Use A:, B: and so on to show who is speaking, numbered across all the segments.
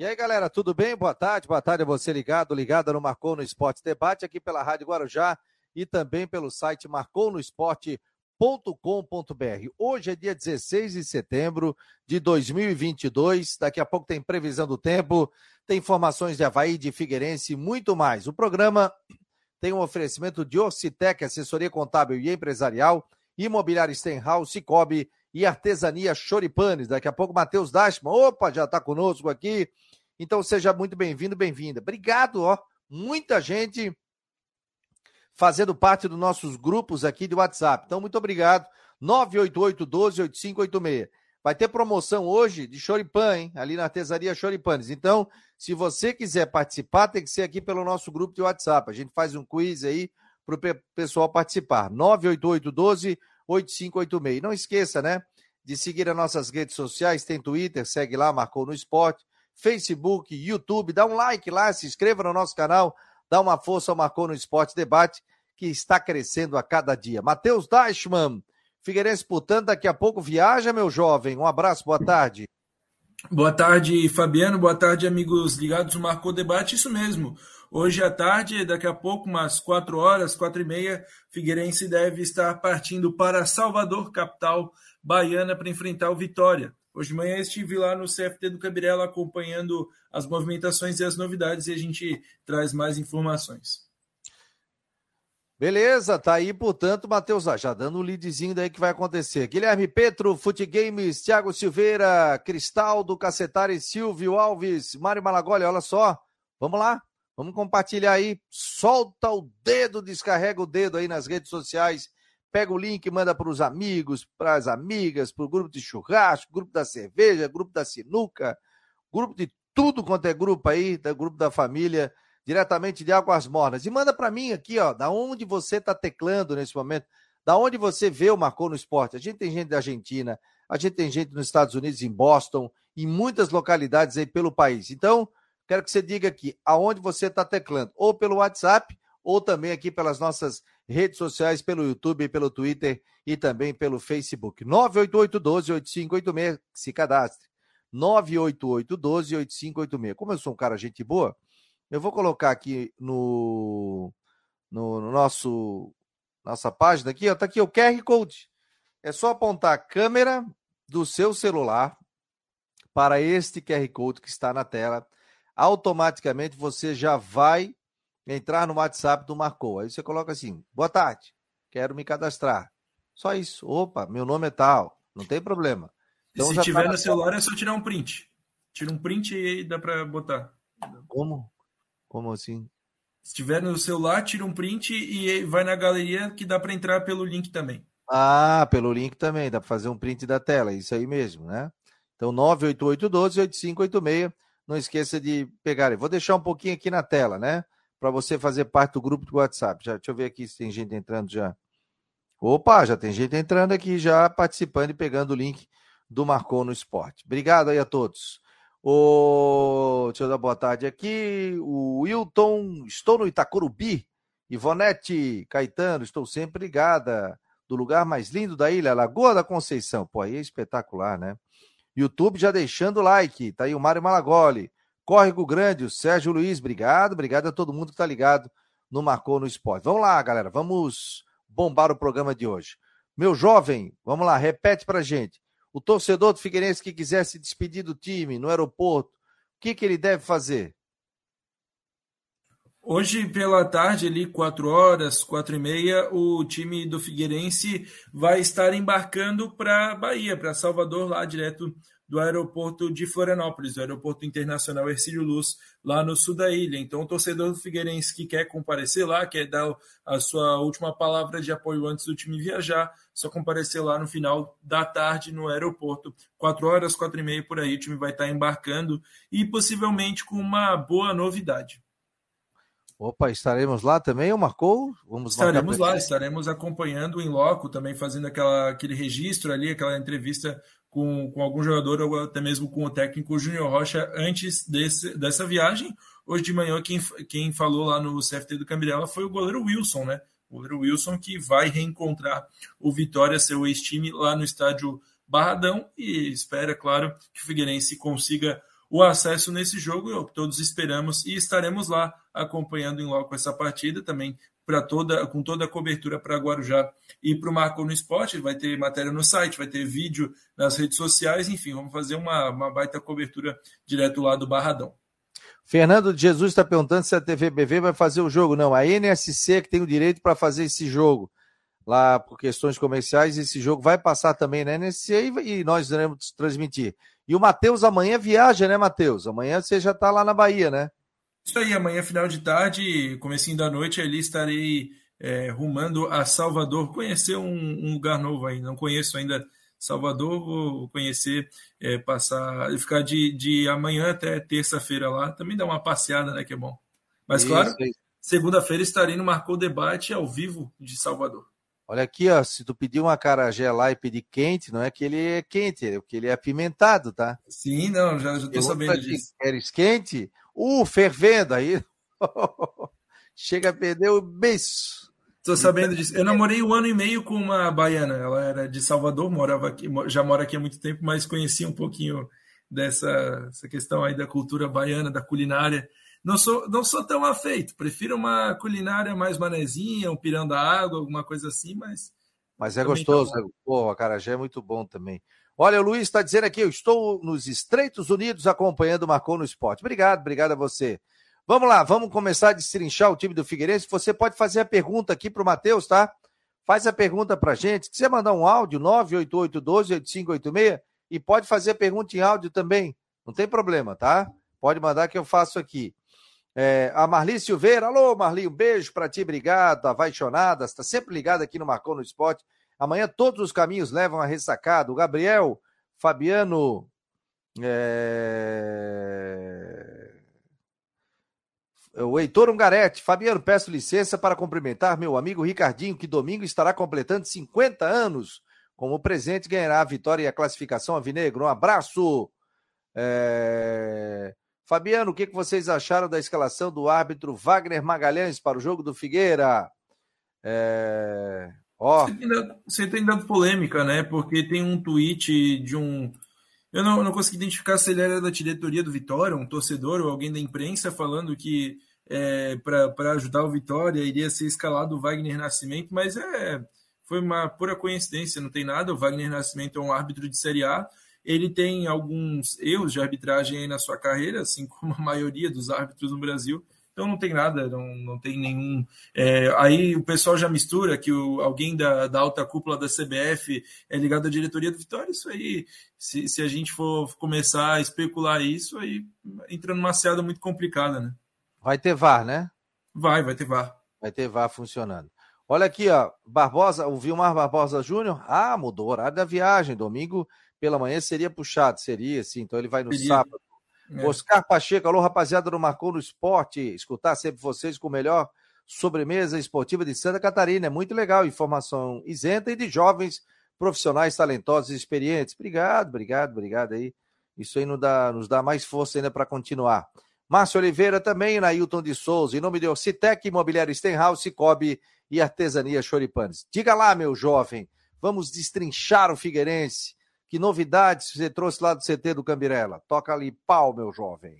A: E aí, galera, tudo bem? Boa tarde, boa tarde a você ligado, ligada no Marcou no Esporte Debate, aqui pela Rádio Guarujá e também pelo site marconosport.com.br. Hoje é dia 16 de setembro de 2022, daqui a pouco tem previsão do tempo, tem informações de Havaí, de Figueirense e muito mais. O programa tem um oferecimento de Orcitec, assessoria contábil e empresarial, imobiliária Stenhouse, Cicobi e artesania Choripanes. Daqui a pouco, Matheus Dashman, opa, já está conosco aqui. Então seja muito bem-vindo, bem-vinda. Obrigado, ó. Muita gente fazendo parte dos nossos grupos aqui de WhatsApp. Então, muito obrigado. 988 12 8586. Vai ter promoção hoje de choripan, hein? Ali na artesaria Choripanes. Então, se você quiser participar, tem que ser aqui pelo nosso grupo de WhatsApp. A gente faz um quiz aí para o pessoal participar. 988 12 8586. Não esqueça, né? De seguir as nossas redes sociais. Tem Twitter, segue lá, marcou no esporte. Facebook, YouTube, dá um like lá, se inscreva no nosso canal, dá uma força ao Marcou no Esporte Debate, que está crescendo a cada dia. Matheus Deichmann, Figueirense Putando, daqui a pouco viaja, meu jovem. Um abraço, boa tarde.
B: Boa tarde, Fabiano. Boa tarde, amigos ligados no Marcou Debate. Isso mesmo. Hoje à tarde, daqui a pouco, umas quatro horas, quatro e meia, Figueirense deve estar partindo para Salvador, capital baiana, para enfrentar o Vitória. Hoje de manhã estive lá no CFT do Cabirela acompanhando as movimentações e as novidades e a gente traz mais informações.
A: Beleza, tá aí, portanto, Matheus, já dando um leadzinho daí que vai acontecer. Guilherme Petro, Fute Games, Thiago Silveira, Cristal do Cacetari, Silvio Alves, Mário Malagoli, olha só, vamos lá, vamos compartilhar aí, solta o dedo, descarrega o dedo aí nas redes sociais pega o link, manda para os amigos, para as amigas, para o grupo de churrasco, grupo da cerveja, grupo da sinuca, grupo de tudo quanto é grupo aí, da grupo da família, diretamente de Águas Mornas. E manda para mim aqui, ó, da onde você está teclando nesse momento, da onde você vê o Marcou no Esporte. A gente tem gente da Argentina, a gente tem gente nos Estados Unidos, em Boston, em muitas localidades aí pelo país. Então, quero que você diga aqui aonde você está teclando, ou pelo WhatsApp, ou também aqui pelas nossas redes sociais, pelo YouTube, pelo Twitter e também pelo Facebook. 988-12-8586, se cadastre. 988-12-8586. Como eu sou um cara gente boa, eu vou colocar aqui no, no, no nosso nossa página aqui, ó, tá aqui o QR Code. É só apontar a câmera do seu celular para este QR Code que está na tela. Automaticamente você já vai entrar no WhatsApp do Marcou. Aí você coloca assim: boa tarde, quero me cadastrar. Só isso. Opa, meu nome é tal. Não tem problema.
B: Então, se tiver tá no celular, é só tirar um print. Tira um print e dá para botar.
A: Como? Como assim?
B: Se tiver no celular, tira um print e vai na galeria que dá para entrar pelo link também.
A: Ah, pelo link também, dá para fazer um print da tela, isso aí mesmo, né? Então 988 12 8586, não esqueça de pegar. Vou deixar um pouquinho aqui na tela, né? Para você fazer parte do grupo do WhatsApp. Já, deixa eu ver aqui se tem gente entrando já. Opa, já tem gente entrando aqui, já participando e pegando o link do Marcou no Esporte. Obrigado aí a todos. O... Deixa eu dar boa tarde aqui. O Wilton, estou no Itacorubi. Ivonete Caetano, estou sempre ligada. Do lugar mais lindo da ilha, Lagoa da Conceição. Pô, aí é espetacular, né? YouTube já deixando o like. Tá aí o Mário Malagoli. Córrego Grande, o Sérgio Luiz, obrigado, obrigado a todo mundo que está ligado no Marcou no Esporte. Vamos lá, galera, vamos bombar o programa de hoje. Meu jovem, vamos lá, repete pra gente. O torcedor do Figueirense que quiser se despedir do time no aeroporto, o que, que ele deve fazer?
B: Hoje pela tarde, ali, quatro horas, quatro e meia, o time do Figueirense vai estar embarcando para Bahia, para Salvador, lá direto do aeroporto de Florianópolis, do aeroporto internacional Ercílio Luz, lá no sul da ilha. Então, o torcedor do Figueirense que quer comparecer lá, quer dar a sua última palavra de apoio antes do time viajar, só comparecer lá no final da tarde no aeroporto. Quatro horas, quatro e meia por aí, o time vai estar embarcando e possivelmente com uma boa novidade.
A: Opa, estaremos lá também, marcou?
B: Vamos estaremos lá, estaremos acompanhando em loco, também fazendo aquela, aquele registro ali, aquela entrevista com, com algum jogador ou até mesmo com o técnico Júnior Rocha antes desse, dessa viagem. Hoje de manhã, quem, quem falou lá no CFT do Cambirela foi o goleiro Wilson, né? O goleiro Wilson que vai reencontrar o Vitória, seu ex-time, lá no estádio Barradão e espera, claro, que o Figueirense consiga o acesso nesse jogo. Todos esperamos e estaremos lá acompanhando em loco essa partida também para toda com toda a cobertura para Guarujá e para o Marco no Esporte. Vai ter matéria no site, vai ter vídeo nas redes sociais, enfim, vamos fazer uma, uma baita cobertura direto lá do Barradão.
A: Fernando Jesus está perguntando se a TVBV vai fazer o jogo. Não, a NSC é que tem o direito para fazer esse jogo. Lá por questões comerciais, esse jogo vai passar também na NSC e nós iremos transmitir. E o Matheus amanhã viaja, né, Matheus? Amanhã você já está lá na Bahia, né?
B: Isso aí, amanhã, final de tarde, comecinho da noite, ali estarei é, rumando a Salvador, conhecer um, um, lugar novo aí. Não conheço ainda Salvador, vou conhecer, é, passar, ficar de, de amanhã até terça-feira lá. Também dar uma passeada, né? Que é bom. Mas, isso, claro, segunda-feira estarei no Marcou Debate ao vivo de Salvador.
A: Olha aqui, ó, se tu pedir uma carajé lá e pedir quente, não é que ele é quente, é que ele é apimentado, tá?
B: Sim, não, já, tô sabendo disso.
A: Queres quente? Uh, fervendo aí. Chega a perder o beijo.
B: Tô sabendo disso. Eu namorei um ano e meio com uma baiana. Ela era de Salvador, morava aqui, já mora aqui há muito tempo, mas conhecia um pouquinho dessa questão aí da cultura baiana, da culinária. Não sou, não sou tão afeito, prefiro uma culinária mais manezinha, um pirão da água, alguma coisa assim, mas.
A: Mas é gostoso, tá pô, a carajé é muito bom também. Olha, o Luiz está dizendo aqui, eu estou nos Estreitos Unidos acompanhando o Marcou no Esporte. Obrigado, obrigado a você. Vamos lá, vamos começar a destrinchar o time do Figueirense. Você pode fazer a pergunta aqui para o Matheus, tá? Faz a pergunta para a gente. Se quiser mandar um áudio, 98812-8586, e pode fazer a pergunta em áudio também. Não tem problema, tá? Pode mandar que eu faço aqui. É, a Marli Silveira, alô Marli, um beijo para ti, obrigado, apaixonada, está sempre ligada aqui no Marcou no Esporte. Amanhã todos os caminhos levam a ressacado. O Gabriel, Fabiano, é... o Heitor Ungarete, Fabiano, peço licença para cumprimentar meu amigo Ricardinho, que domingo estará completando 50 anos. Como presente, ganhará a vitória e a classificação Avinegro. Um abraço. É... Fabiano, o que, vocês acharam da escalação do árbitro Wagner Magalhães para o jogo do Figueira?
B: É... Oh. Você tem dado polêmica, né? Porque tem um tweet de um. Eu não, não consegui identificar se ele era da diretoria do Vitória, um torcedor ou alguém da imprensa, falando que é, para ajudar o Vitória iria ser escalado o Wagner Nascimento, mas é, foi uma pura coincidência, não tem nada. O Wagner Nascimento é um árbitro de Série A ele tem alguns erros de arbitragem na sua carreira, assim como a maioria dos árbitros no Brasil. Então não tem nada, não, não tem nenhum. É, aí o pessoal já mistura que o, alguém da, da alta cúpula da CBF é ligado à diretoria do Vitória. Isso aí, se, se a gente for começar a especular isso, aí entra numa seada muito complicada, né?
A: Vai ter VAR, né?
B: Vai, vai ter VAR.
A: Vai ter VAR funcionando. Olha aqui, ó, Barbosa, o Vilmar Barbosa Júnior. Ah, mudou o horário da viagem. Domingo pela manhã seria puxado, seria sim. Então ele vai no seria. sábado. É. Oscar Pacheco, alô rapaziada do Marcou no Esporte. Escutar sempre vocês com o melhor sobremesa esportiva de Santa Catarina. É muito legal. Informação isenta e de jovens profissionais talentosos e experientes. Obrigado, obrigado, obrigado aí. Isso aí nos dá, nos dá mais força ainda para continuar. Márcio Oliveira também, Nailton de Souza, em nome de Ocitec, Imobiliário Stenhouse, Cicobi e Artesania Choripanes. Diga lá, meu jovem, vamos destrinchar o Figueirense. Que novidades você trouxe lá do CT do Cambirela? Toca ali pau, meu jovem.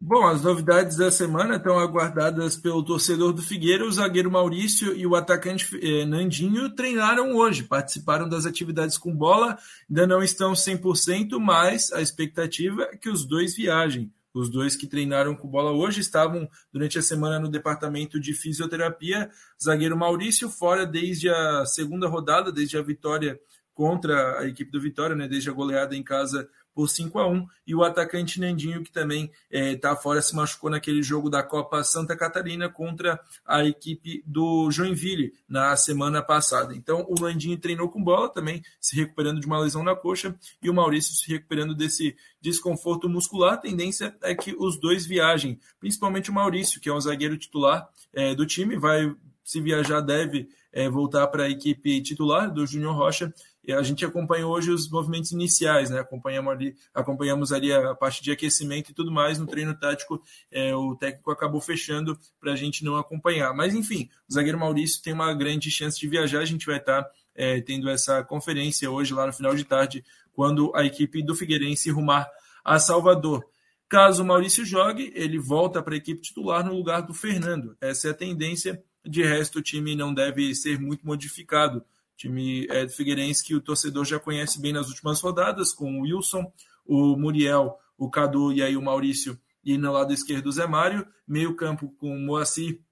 B: Bom, as novidades da semana estão aguardadas pelo torcedor do Figueira. O zagueiro Maurício e o atacante eh, Nandinho treinaram hoje, participaram das atividades com bola, ainda não estão 100%, mas a expectativa é que os dois viajem. Os dois que treinaram com bola hoje estavam durante a semana no departamento de fisioterapia. Zagueiro Maurício fora desde a segunda rodada, desde a vitória contra a equipe do Vitória, né, desde a goleada em casa por 5 a 1 e o atacante Nendinho, que também está é, fora, se machucou naquele jogo da Copa Santa Catarina contra a equipe do Joinville na semana passada. Então, o Nendinho treinou com bola também, se recuperando de uma lesão na coxa, e o Maurício se recuperando desse desconforto muscular. A tendência é que os dois viajem, principalmente o Maurício, que é o zagueiro titular é, do time, vai se viajar, deve é, voltar para a equipe titular do Júnior Rocha, e a gente acompanhou hoje os movimentos iniciais, né? Acompanhamos ali, acompanhamos ali a parte de aquecimento e tudo mais no treino tático. É, o técnico acabou fechando para a gente não acompanhar. Mas enfim, o zagueiro Maurício tem uma grande chance de viajar. A gente vai estar tá, é, tendo essa conferência hoje lá no final de tarde, quando a equipe do Figueirense rumar a Salvador. Caso o Maurício jogue, ele volta para a equipe titular no lugar do Fernando. Essa é a tendência. De resto, o time não deve ser muito modificado. Time é do Figueirense que o torcedor já conhece bem nas últimas rodadas, com o Wilson, o Muriel, o Cadu e aí o Maurício e no lado esquerdo o Zé Mário, meio campo com o Moacir,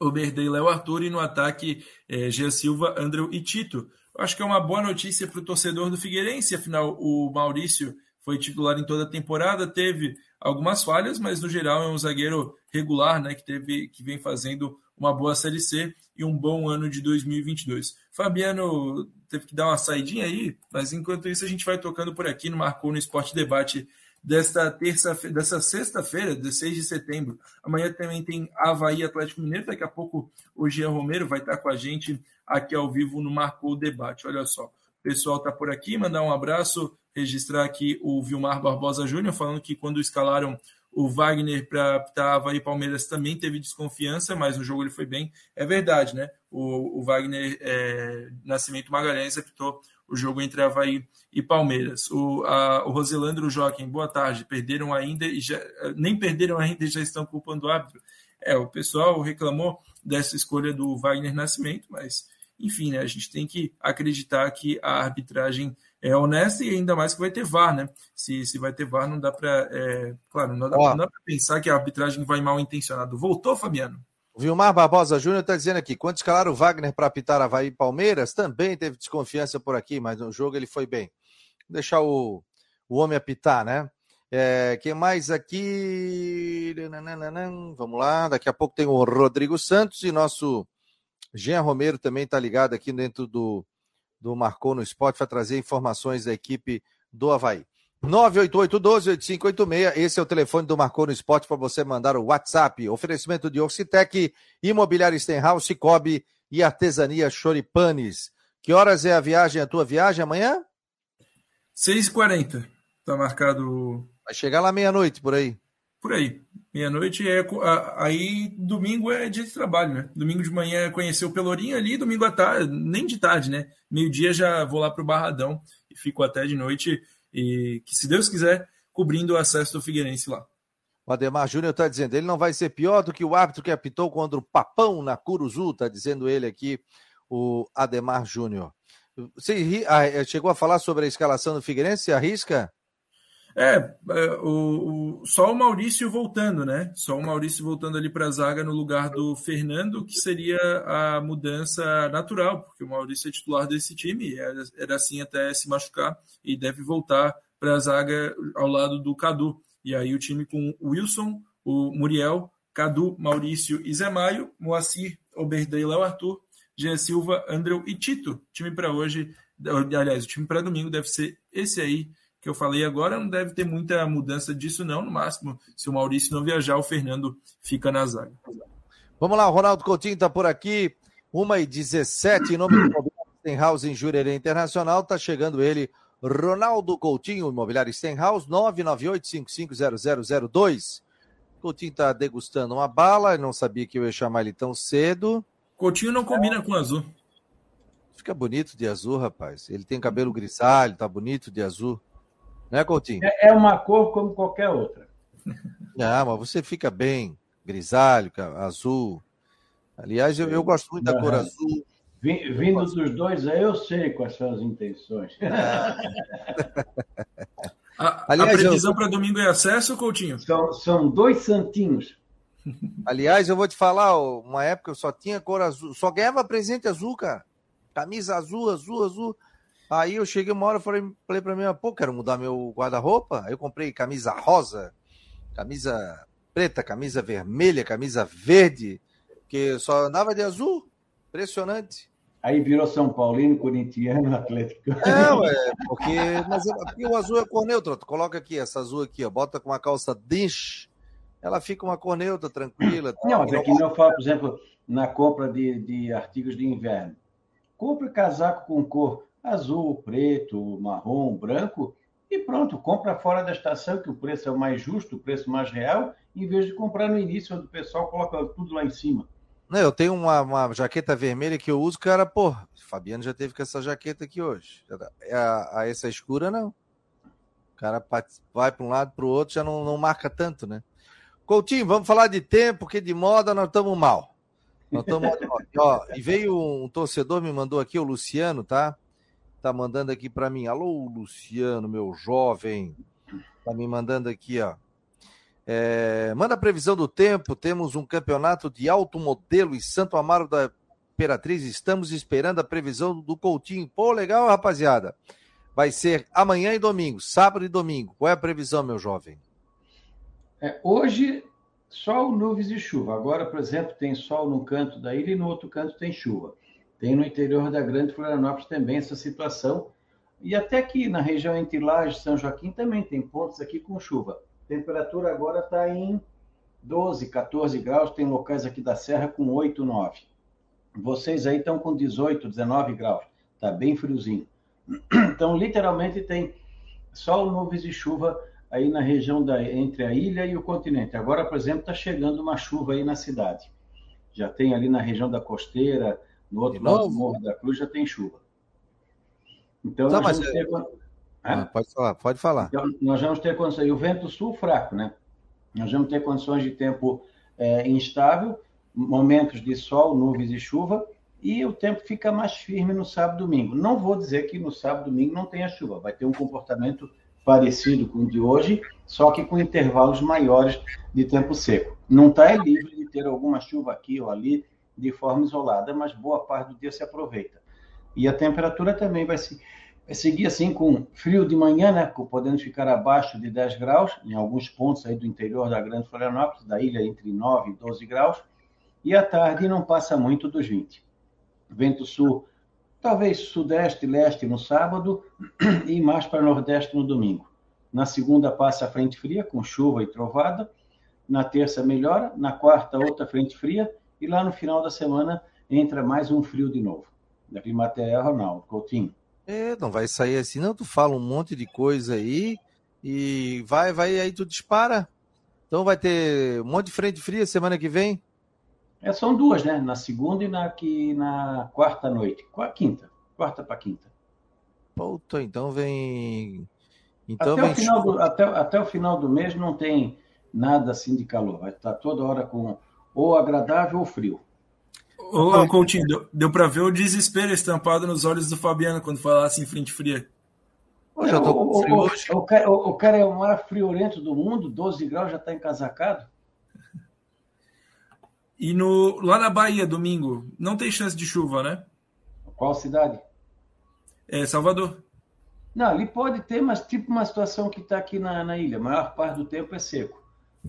B: o Berdei e Léo Arthur, e no ataque é, Gia Silva, André e Tito. Eu acho que é uma boa notícia para o torcedor do Figueirense, afinal o Maurício foi titular em toda a temporada, teve algumas falhas, mas no geral é um zagueiro regular, né, que teve que vem fazendo uma boa série C e um bom ano de 2022. Fabiano teve que dar uma saidinha aí, mas enquanto isso a gente vai tocando por aqui no Marcou no Esporte Debate desta terça dessa sexta-feira, 16 de setembro. Amanhã também tem Havaí Atlético Mineiro, daqui a pouco o Jean Romero vai estar com a gente aqui ao vivo no Marcou o Debate. Olha só, o pessoal está por aqui, mandar um abraço registrar aqui o Vilmar Barbosa Júnior, falando que quando escalaram o Wagner para Havaí Palmeiras também teve desconfiança, mas no jogo ele foi bem. É verdade, né? O, o Wagner é, Nascimento Magalhães apitou o jogo entre Havaí e Palmeiras. O, a, o Roselandro Joaquim, boa tarde. Perderam ainda e já, nem perderam ainda e já estão culpando o árbitro. É, o pessoal reclamou dessa escolha do Wagner Nascimento, mas enfim, né, a gente tem que acreditar que a arbitragem é honesta e ainda mais que vai ter VAR, né? Se, se vai ter VAR, não dá para. É, claro, não dá, dá para pensar que a arbitragem vai mal intencionado. Voltou, Fabiano?
A: O Vilmar Barbosa Júnior está dizendo aqui: quando escalaram o Wagner para apitar Havaí e Palmeiras, também teve desconfiança por aqui, mas no jogo ele foi bem. Vou deixar o, o homem apitar, né? É, quem mais aqui? Vamos lá, daqui a pouco tem o Rodrigo Santos e nosso Jean Romero também está ligado aqui dentro do, do Marcou no Esporte vai trazer informações da equipe do Havaí. 988-12-8586, esse é o telefone do Marcou no Esporte para você mandar o WhatsApp. Oferecimento de Orcitec, Imobiliário Stenhouse, Cicobi e Artesania Choripanes. Que horas é a viagem, a tua viagem amanhã?
B: 6h40, tá marcado.
A: Vai chegar lá meia-noite, por aí.
B: Por aí. Meia-noite é. Aí domingo é dia de trabalho, né? Domingo de manhã é conhecer o Pelourinho ali, domingo à tarde, nem de tarde, né? Meio-dia já vou lá pro Barradão e fico até de noite. E que, se Deus quiser, cobrindo o acesso do Figueirense lá.
A: O Ademar Júnior está dizendo, ele não vai ser pior do que o árbitro que apitou contra o Papão na Curuzu, está dizendo ele aqui, o Ademar Júnior. Você ah, chegou a falar sobre a escalação do Figueirense? Arrisca?
B: É, é, o, o, só o Maurício voltando, né? Só o Maurício voltando ali para a zaga no lugar do Fernando, que seria a mudança natural, porque o Maurício é titular desse time, era, era assim até se machucar e deve voltar para a zaga ao lado do Cadu. E aí o time com o Wilson, o Muriel, Cadu, Maurício e Zé Maio, Moacir, Oberdan e Léo Arthur, Jean Silva, Andreu e Tito. Time para hoje, aliás, o time para domingo deve ser esse aí que eu falei agora, não deve ter muita mudança disso, não. No máximo, se o Maurício não viajar, o Fernando fica na zaga.
A: Vamos lá, o Ronaldo Coutinho está por aqui. 1h17, em nome do Stenhouse em Jurerê Internacional, está chegando ele, Ronaldo Coutinho, Imobiliário Stenhouse, 998-550002. Coutinho está degustando uma bala, não sabia que eu ia chamar ele tão cedo.
B: Coutinho não combina com azul.
A: Fica bonito de azul, rapaz. Ele tem cabelo grisalho, tá bonito de azul. Né, Coutinho?
C: É, é uma cor como qualquer outra.
A: Ah, mas você fica bem, grisalho, azul. Aliás, eu, eu gosto muito da cor azul.
C: Vindo dos dois, eu sei quais são as intenções.
B: a, Aliás, a previsão eu... para domingo é acesso, Coutinho?
C: São, são dois santinhos.
A: Aliás, eu vou te falar, uma época eu só tinha cor azul, só ganhava presente azul, cara. Camisa azul, azul, azul. Aí eu cheguei uma hora e falei, falei pra mim, pô, quero mudar meu guarda-roupa. Aí eu comprei camisa rosa, camisa preta, camisa vermelha, camisa verde, que só andava de azul. Impressionante.
C: Aí virou São Paulino, corintiano, Atlético.
A: Não, é, porque, mas é, porque o azul é cor neutra. Tu coloca aqui, essa azul aqui, ó, bota com uma calça jeans, ela fica uma cor neutra, tranquila.
C: Não, mas aqui não falo, por exemplo, na compra de, de artigos de inverno. Compre casaco com cor azul, preto, marrom, branco, e pronto, compra fora da estação, que o preço é o mais justo, o preço mais real, em vez de comprar no início, onde o pessoal coloca tudo lá em cima.
A: Não, eu tenho uma, uma jaqueta vermelha que eu uso, cara, pô, Fabiano já teve com essa jaqueta aqui hoje. A, a essa escura, não. cara vai para um lado para o outro, já não, não marca tanto, né? Coutinho, vamos falar de tempo, porque de moda nós estamos mal. Nós estamos ó, E veio um torcedor, me mandou aqui, o Luciano, tá? Tá mandando aqui para mim. Alô, Luciano, meu jovem. Tá me mandando aqui, ó. É, manda a previsão do tempo. Temos um campeonato de alto modelo em Santo Amaro da Imperatriz. Estamos esperando a previsão do Coutinho. Pô, legal, rapaziada. Vai ser amanhã e domingo, sábado e domingo. Qual é a previsão, meu jovem?
C: É, hoje, sol, nuvens e chuva. Agora, por exemplo, tem sol num canto da ilha e no outro canto tem chuva. Tem no interior da Grande Florianópolis também essa situação. E até aqui na região entre Laje e São Joaquim também tem pontos aqui com chuva. Temperatura agora está em 12, 14 graus. Tem locais aqui da Serra com 8, 9. Vocês aí estão com 18, 19 graus. Está bem friozinho. Então, literalmente, tem sol, nuvens e chuva aí na região da, entre a ilha e o continente. Agora, por exemplo, está chegando uma chuva aí na cidade. Já tem ali na região da costeira, no outro de lado novo? do Morro da Cruz, já tem chuva.
A: Então, nós vamos ter... Ah, pode falar, pode falar.
C: Então, nós vamos ter condições. E o vento sul fraco, né? Nós vamos ter condições de tempo é, instável, momentos de sol, nuvens e chuva, e o tempo fica mais firme no sábado e domingo. Não vou dizer que no sábado e domingo não tenha chuva, vai ter um comportamento parecido com o de hoje, só que com intervalos maiores de tempo seco. Não está livre de ter alguma chuva aqui ou ali de forma isolada, mas boa parte do dia se aproveita. E a temperatura também vai, se, vai seguir assim com frio de manhã, né, podendo ficar abaixo de 10 graus, em alguns pontos aí do interior da Grande Florianópolis, da ilha entre 9 e 12 graus, e à tarde não passa muito dos 20. Vento sul, talvez sudeste, leste no sábado e mais para nordeste no domingo. Na segunda passa a frente fria com chuva e trovada, na terça melhora, na quarta outra frente fria e lá no final da semana entra mais um frio de novo. Da Climatéia Ronaldo Coutinho.
A: É, não vai sair assim, não. Tu fala um monte de coisa aí e vai, vai, aí tu dispara. Então vai ter um monte de frente fria semana que vem.
C: É, são duas, né? Na segunda e na, que, na quarta noite. Quinta. Quarta para quinta.
A: Puta, então vem. Então
C: até,
A: vem
C: o final do, até, até o final do mês não tem nada assim de calor. Vai estar toda hora com ou agradável ou frio.
B: Ô, Coutinho, deu, deu para ver o desespero estampado nos olhos do Fabiano quando falasse em frente fria.
C: Pô, já tô o, o, o, cara, o, cara, é o maior friorento do mundo, 12 graus, já está encasacado.
B: E no, lá na Bahia, domingo, não tem chance de chuva, né?
C: Qual cidade?
B: É Salvador.
C: Não, ali pode ter, mas tipo uma situação que está aqui na, na ilha. A maior parte do tempo é seco.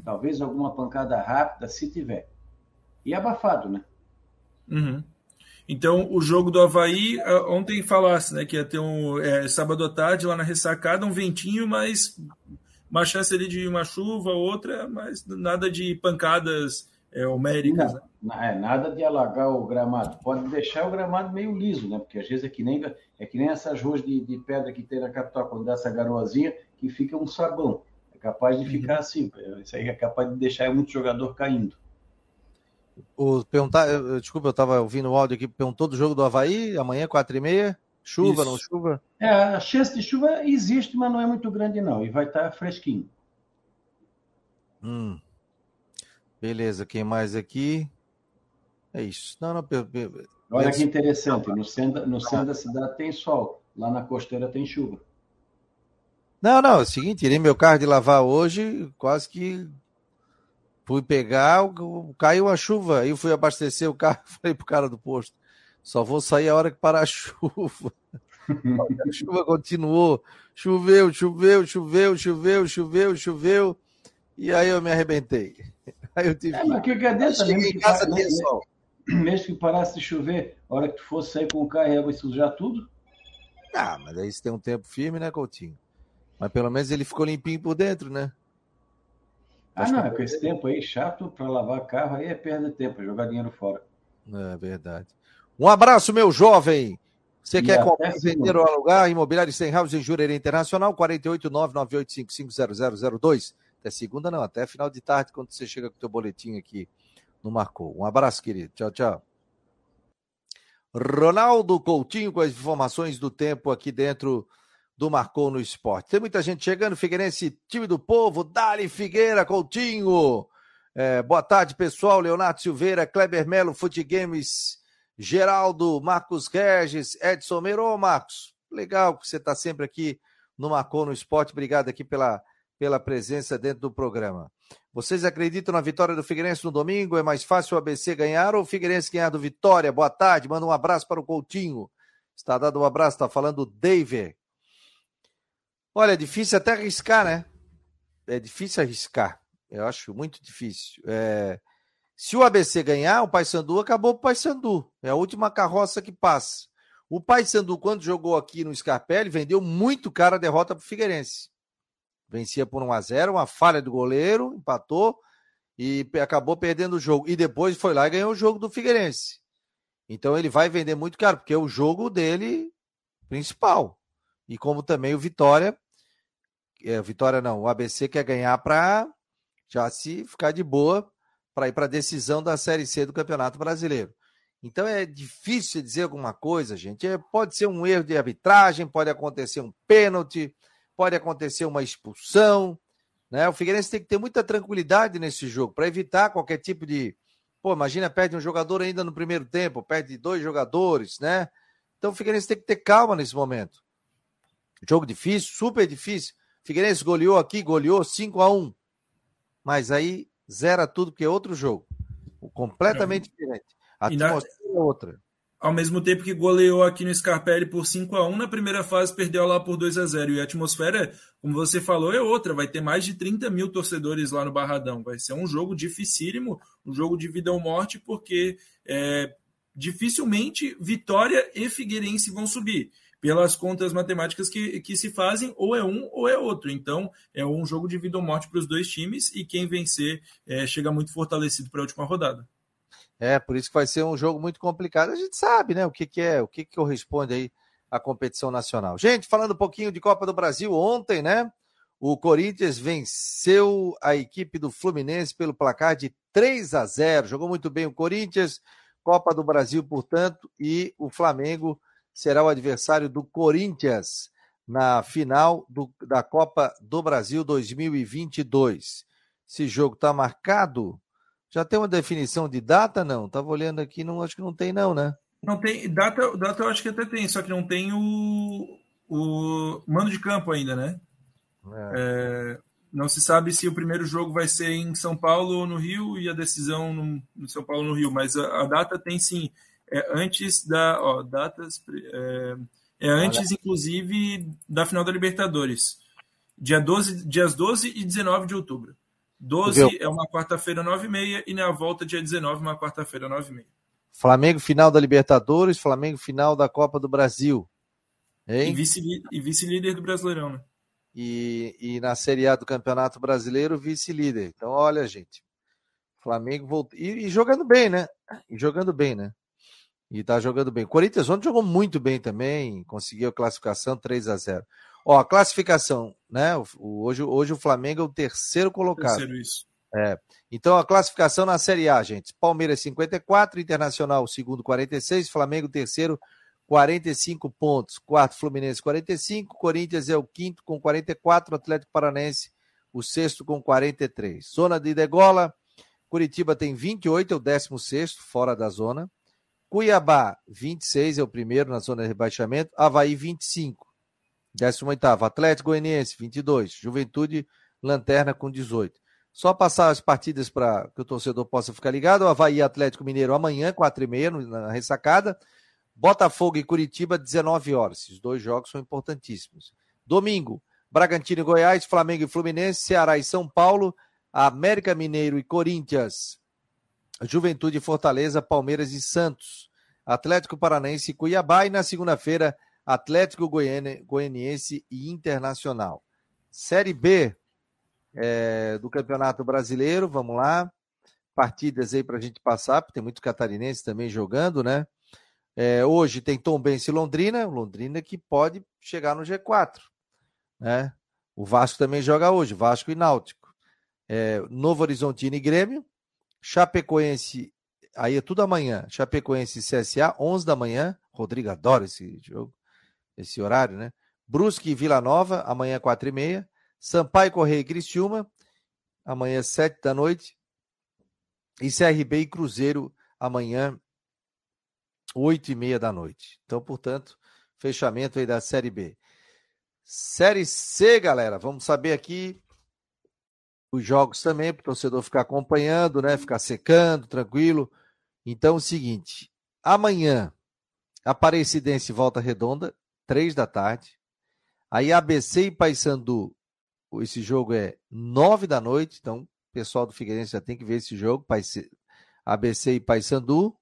C: Talvez alguma pancada rápida, se tiver. E abafado, né?
B: Uhum. Então, o jogo do Havaí, ontem falasse né, que ia ter um é, sábado à tarde lá na ressacada, um ventinho, mas uma chance ali de uma chuva, outra, mas nada de pancadas é, homéricas. Né?
C: É, nada de alagar o gramado. Pode deixar o gramado meio liso, né? Porque às vezes é que nem, é que nem essas ruas de, de pedra que tem na capital, quando dá essa garoazinha, que fica um sabão. É capaz de ficar uhum. assim. Isso aí é capaz de deixar muito jogador caindo.
A: O, perguntar, eu, desculpa, eu estava ouvindo o áudio aqui, perguntou do jogo do Havaí, amanhã, 4 e meia. Chuva, Isso. não chuva?
C: É, a chance de chuva existe, mas não é muito grande, não. E vai estar tá fresquinho.
A: Hum. Beleza, quem mais aqui? É isso. Não, não,
C: Olha que interessante, no centro, no centro da cidade tem sol, lá na costeira tem chuva.
A: Não, não, é o seguinte, tirei meu carro de lavar hoje, quase que fui pegar, caiu a chuva, aí eu fui abastecer o carro, falei pro cara do posto, só vou sair a hora que parar a chuva. a chuva continuou, choveu, choveu, choveu, choveu, choveu, choveu, e aí eu me arrebentei.
C: Aí eu tive. É, mas que cadê também? Em casa mesmo, mesmo que parasse de chover, a hora que tu fosse sair com o carro e água sujar tudo?
A: Ah, mas aí você tem um tempo firme, né, Coutinho? Mas pelo menos ele ficou limpinho por dentro, né?
C: Ah, não, é com esse tempo aí, chato para lavar carro, aí é perda de tempo, é jogar dinheiro fora.
A: É verdade. Um abraço, meu jovem. Você e quer comprar, vender ou alugar? Imobiliário Stenhouse em Jurerê Internacional, 489-9855-0002. Até segunda não, até final de tarde, quando você chega com o teu boletim aqui no Marcou. Um abraço, querido. Tchau, tchau. Ronaldo Coutinho com as informações do tempo aqui dentro do Marcou no Esporte. Tem muita gente chegando, Figueirense, time do povo, Dali Figueira, Coutinho. É, boa tarde, pessoal. Leonardo Silveira, Kleber Melo, Fute Games, Geraldo, Marcos Regis, Edson Meiro. Ô, Marcos, legal que você está sempre aqui no Marcou no Esporte. Obrigado aqui pela, pela presença dentro do programa. Vocês acreditam na vitória do Figueirense no domingo? É mais fácil o ABC ganhar ou o Figueirense ganhar do Vitória? Boa tarde, manda um abraço para o Coutinho. Está dando um abraço, está falando o David. Olha, é difícil até arriscar, né? É difícil arriscar. Eu acho muito difícil. É... Se o ABC ganhar, o Paysandu acabou o Paysandu. É a última carroça que passa. O Paysandu, quando jogou aqui no Scarpelli, vendeu muito cara a derrota para o Figueirense. Vencia por 1 a 0 uma falha do goleiro, empatou e acabou perdendo o jogo. E depois foi lá e ganhou o jogo do Figueirense. Então ele vai vender muito caro, porque é o jogo dele principal. E como também o Vitória, é, Vitória não, o ABC quer ganhar para já se ficar de boa para ir para a decisão da Série C do Campeonato Brasileiro. Então é difícil dizer alguma coisa, gente. É, pode ser um erro de arbitragem, pode acontecer um pênalti, pode acontecer uma expulsão. Né? O Figueirense tem que ter muita tranquilidade nesse jogo para evitar qualquer tipo de. Pô, imagina, perde um jogador ainda no primeiro tempo, perde dois jogadores, né? Então o Figueirense tem que ter calma nesse momento. Jogo difícil, super difícil. Figueirense goleou aqui, goleou 5 a 1 Mas aí zera tudo, porque é outro jogo. Completamente é. diferente. A atmosfera é outra
B: ao mesmo tempo que goleou aqui no Scarpelli por 5 a 1 na primeira fase perdeu lá por 2 a 0 E a atmosfera, como você falou, é outra. Vai ter mais de 30 mil torcedores lá no Barradão. Vai ser um jogo dificílimo, um jogo de vida ou morte, porque é, dificilmente Vitória e Figueirense vão subir. Pelas contas matemáticas que, que se fazem, ou é um ou é outro. Então, é um jogo de vida ou morte para os dois times, e quem vencer é, chega muito fortalecido para a última rodada.
A: É, por isso que vai ser um jogo muito complicado. A gente sabe, né, o que, que é, o que, que corresponde aí à competição nacional. Gente, falando um pouquinho de Copa do Brasil, ontem, né, o Corinthians venceu a equipe do Fluminense pelo placar de 3 a 0. Jogou muito bem o Corinthians, Copa do Brasil, portanto, e o Flamengo será o adversário do Corinthians na final do, da Copa do Brasil 2022. Esse jogo está marcado já tem uma definição de data, não? Tava olhando aqui, não acho que não tem, não, né?
B: Não tem. Data, data eu acho que até tem, só que não tem o, o mando de campo ainda, né? É. É, não se sabe se o primeiro jogo vai ser em São Paulo ou no Rio e a decisão no, no São Paulo ou no Rio, mas a, a data tem sim. É antes da. Ó, datas. É, é antes, inclusive, da final da Libertadores. Dia 12, dias 12 e 19 de outubro. 12 Viu? é uma quarta-feira, 9h30, e na volta, dia 19, uma quarta-feira, 9h30.
A: Flamengo final da Libertadores, Flamengo final da Copa do Brasil.
B: Hein? E vice-líder do Brasileirão, né?
A: E, e na Série A do Campeonato Brasileiro, vice-líder. Então, olha, gente. Flamengo voltou. E, e, jogando bem, né? E jogando bem, né? E tá jogando bem. O Corinthians ontem jogou muito bem também, conseguiu a classificação 3 a 0 Ó, a classificação, né? O, hoje, hoje o Flamengo é o terceiro colocado. Terceiro, isso. É. Então a classificação na Série A, gente. Palmeiras 54, Internacional segundo 46, Flamengo terceiro 45 pontos, quarto Fluminense 45, Corinthians é o quinto com 44, Atlético Paranense o sexto com 43. Zona de degola, Curitiba tem 28, é o décimo sexto, fora da zona. Cuiabá, 26, é o primeiro na zona de rebaixamento. Havaí, 25. 18º, Atlético Goianiense, 22. Juventude, Lanterna com 18. Só passar as partidas para que o torcedor possa ficar ligado. O Havaí Atlético Mineiro amanhã, 4h30, na ressacada. Botafogo e Curitiba, 19 horas. Esses dois jogos são importantíssimos. Domingo, Bragantino e Goiás, Flamengo e Fluminense, Ceará e São Paulo, América Mineiro e Corinthians, Juventude Fortaleza, Palmeiras e Santos, Atlético Paranaense e Cuiabá. E na segunda-feira, Atlético Goianiense e Internacional. Série B é, do Campeonato Brasileiro, vamos lá. Partidas aí para a gente passar, porque tem muito catarinense também jogando, né? É, hoje tem Tom Bense e Londrina, Londrina que pode chegar no G4, né? O Vasco também joga hoje, Vasco e Náutico. É, Novo Horizontino e Grêmio, Chapecoense, aí é tudo amanhã, Chapecoense CSA, 11 da manhã, Rodrigo adora esse jogo esse horário, né? Brusque e Vila Nova, amanhã, 4 e meia. Sampaio Correia e Criciúma, amanhã, 7 da noite. E CRB e Cruzeiro, amanhã, 8 e meia da noite. Então, portanto, fechamento aí da Série B. Série C, galera, vamos saber aqui os jogos também, para o torcedor ficar acompanhando, né? Ficar secando, tranquilo. Então, é o seguinte: amanhã, Aparecidense volta redonda, três da tarde. Aí ABC e Paysandu, esse jogo é nove da noite, então o pessoal do Figueirense já tem que ver esse jogo, ABC e Paysandu.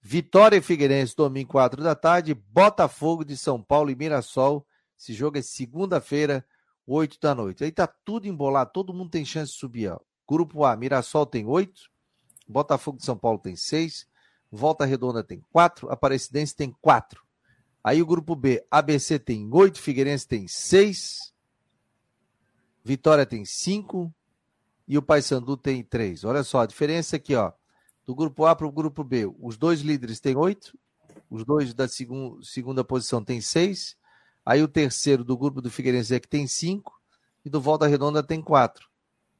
A: Vitória e Figueirense, domingo, quatro da tarde. Botafogo de São Paulo e Mirassol. Esse jogo é segunda-feira, 8 da noite. Aí tá tudo embolado, todo mundo tem chance de subir. Ó. Grupo A, Mirassol tem 8, Botafogo de São Paulo tem 6, Volta Redonda tem 4, Aparecidense tem 4. Aí o grupo B, ABC tem 8, Figueirense tem 6, Vitória tem 5 e o Paysandu tem 3. Olha só a diferença aqui, ó. Do grupo A para o grupo B, os dois líderes têm 8, os dois da segun, segunda posição têm 6 Aí o terceiro do grupo do Figueirense é que tem cinco e do Volta Redonda tem quatro.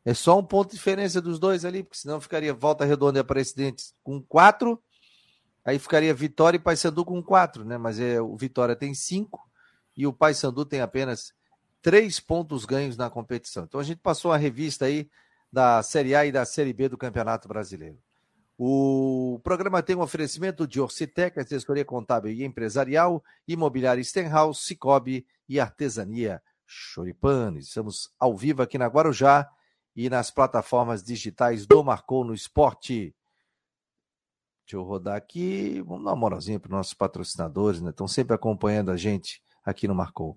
A: É só um ponto de diferença dos dois ali, porque senão ficaria Volta Redonda e Aparecidense com quatro, aí ficaria Vitória e Paysandu com quatro, né? Mas é, o Vitória tem cinco e o Paysandu tem apenas três pontos ganhos na competição. Então a gente passou a revista aí da Série A e da Série B do Campeonato Brasileiro. O programa tem um oferecimento de Orcitec, assessoria contábil e empresarial, imobiliária Stenhouse, Cicobi e artesania Choripane. Estamos ao vivo aqui na Guarujá e nas plataformas digitais do Marcou no Esporte. Deixa eu rodar aqui. Vamos dar uma moralzinha para os nossos patrocinadores, né? Estão sempre acompanhando a gente aqui no Marcou.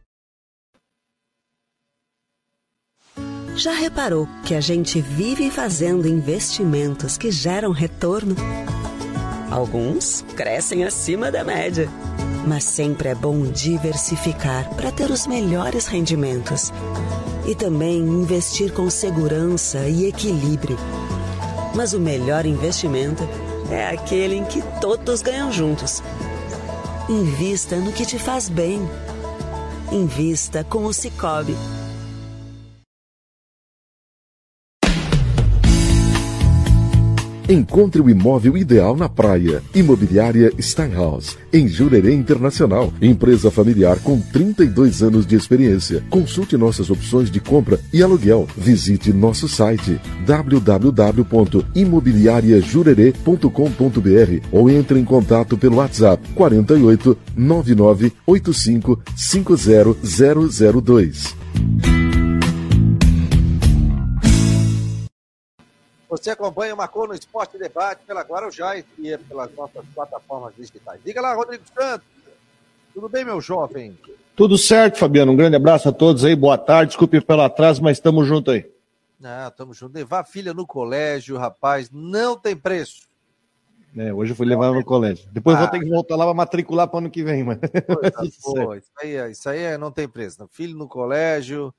D: Já reparou que a gente vive fazendo investimentos que geram retorno? Alguns crescem acima da média. Mas sempre é bom diversificar para ter os melhores rendimentos. E também investir com segurança e equilíbrio. Mas o melhor investimento é aquele em que todos ganham juntos. Invista no que te faz bem. Invista com o Cicobi.
E: Encontre o imóvel ideal na praia. Imobiliária Steinhaus, em Jurerê Internacional. Empresa familiar com 32 anos de experiência. Consulte nossas opções de compra e aluguel. Visite nosso site www.imobiliariajurerê.com.br ou entre em contato pelo WhatsApp 48 99 85 50002.
A: Você acompanha o Marcou no Esporte Debate pela Guarujá e pelas nossas plataformas digitais. Diga lá, Rodrigo Santos. Tudo bem, meu jovem?
F: Tudo certo, Fabiano. Um grande abraço a todos aí. Boa tarde. Desculpe pelo atraso, mas estamos juntos aí.
A: Não, estamos juntos. Levar a filha no colégio, rapaz, não tem preço.
F: É, hoje eu fui levar ela no colégio. Depois ah. vou ter que voltar lá para matricular para ano que vem. Mas...
A: Pô, isso aí, isso aí não tem preço. Filho no colégio,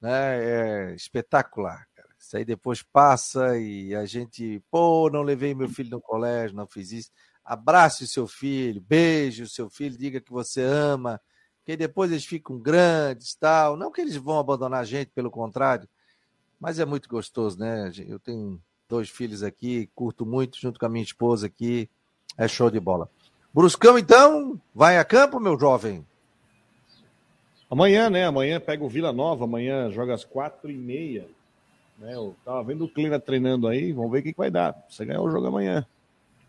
A: né, é espetacular. Isso aí depois passa e a gente, pô, não levei meu filho no colégio, não fiz isso. Abrace o seu filho, beije o seu filho, diga que você ama, porque depois eles ficam grandes, tal. Não que eles vão abandonar a gente, pelo contrário, mas é muito gostoso, né? Eu tenho dois filhos aqui, curto muito, junto com a minha esposa aqui, é show de bola. Bruscão, então, vai a campo, meu jovem?
F: Amanhã, né? Amanhã pega o Vila Nova, amanhã joga às quatro e meia né? Eu tava vendo o Clina treinando aí, vamos ver o que, que vai dar. Você ganhar o jogo amanhã.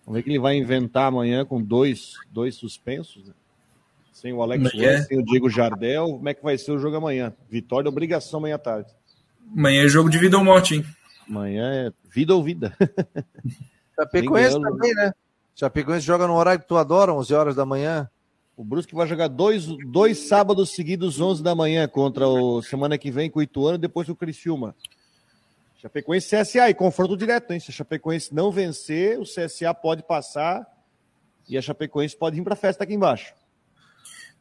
F: Vamos ver o que ele vai inventar amanhã com dois, dois suspensos. Né? Sem o Alex Lance, sem o Diego Jardel. Como é que vai ser o jogo amanhã? Vitória, obrigação amanhã à tarde.
B: Amanhã é jogo de vida ou morte, hein?
F: Amanhã é vida ou vida.
A: Chapecoense também, né? Chapecoense joga no horário que tu adora, 11 horas da manhã.
F: O Brusque vai jogar dois, dois sábados seguidos, 11 da manhã, contra o semana que vem com o Ituano e depois o Criciúma. Chapecoense CSA e confronto direto, hein? Se a Chapecoense não vencer, o CSA pode passar e a Chapecoense pode vir para a festa aqui embaixo.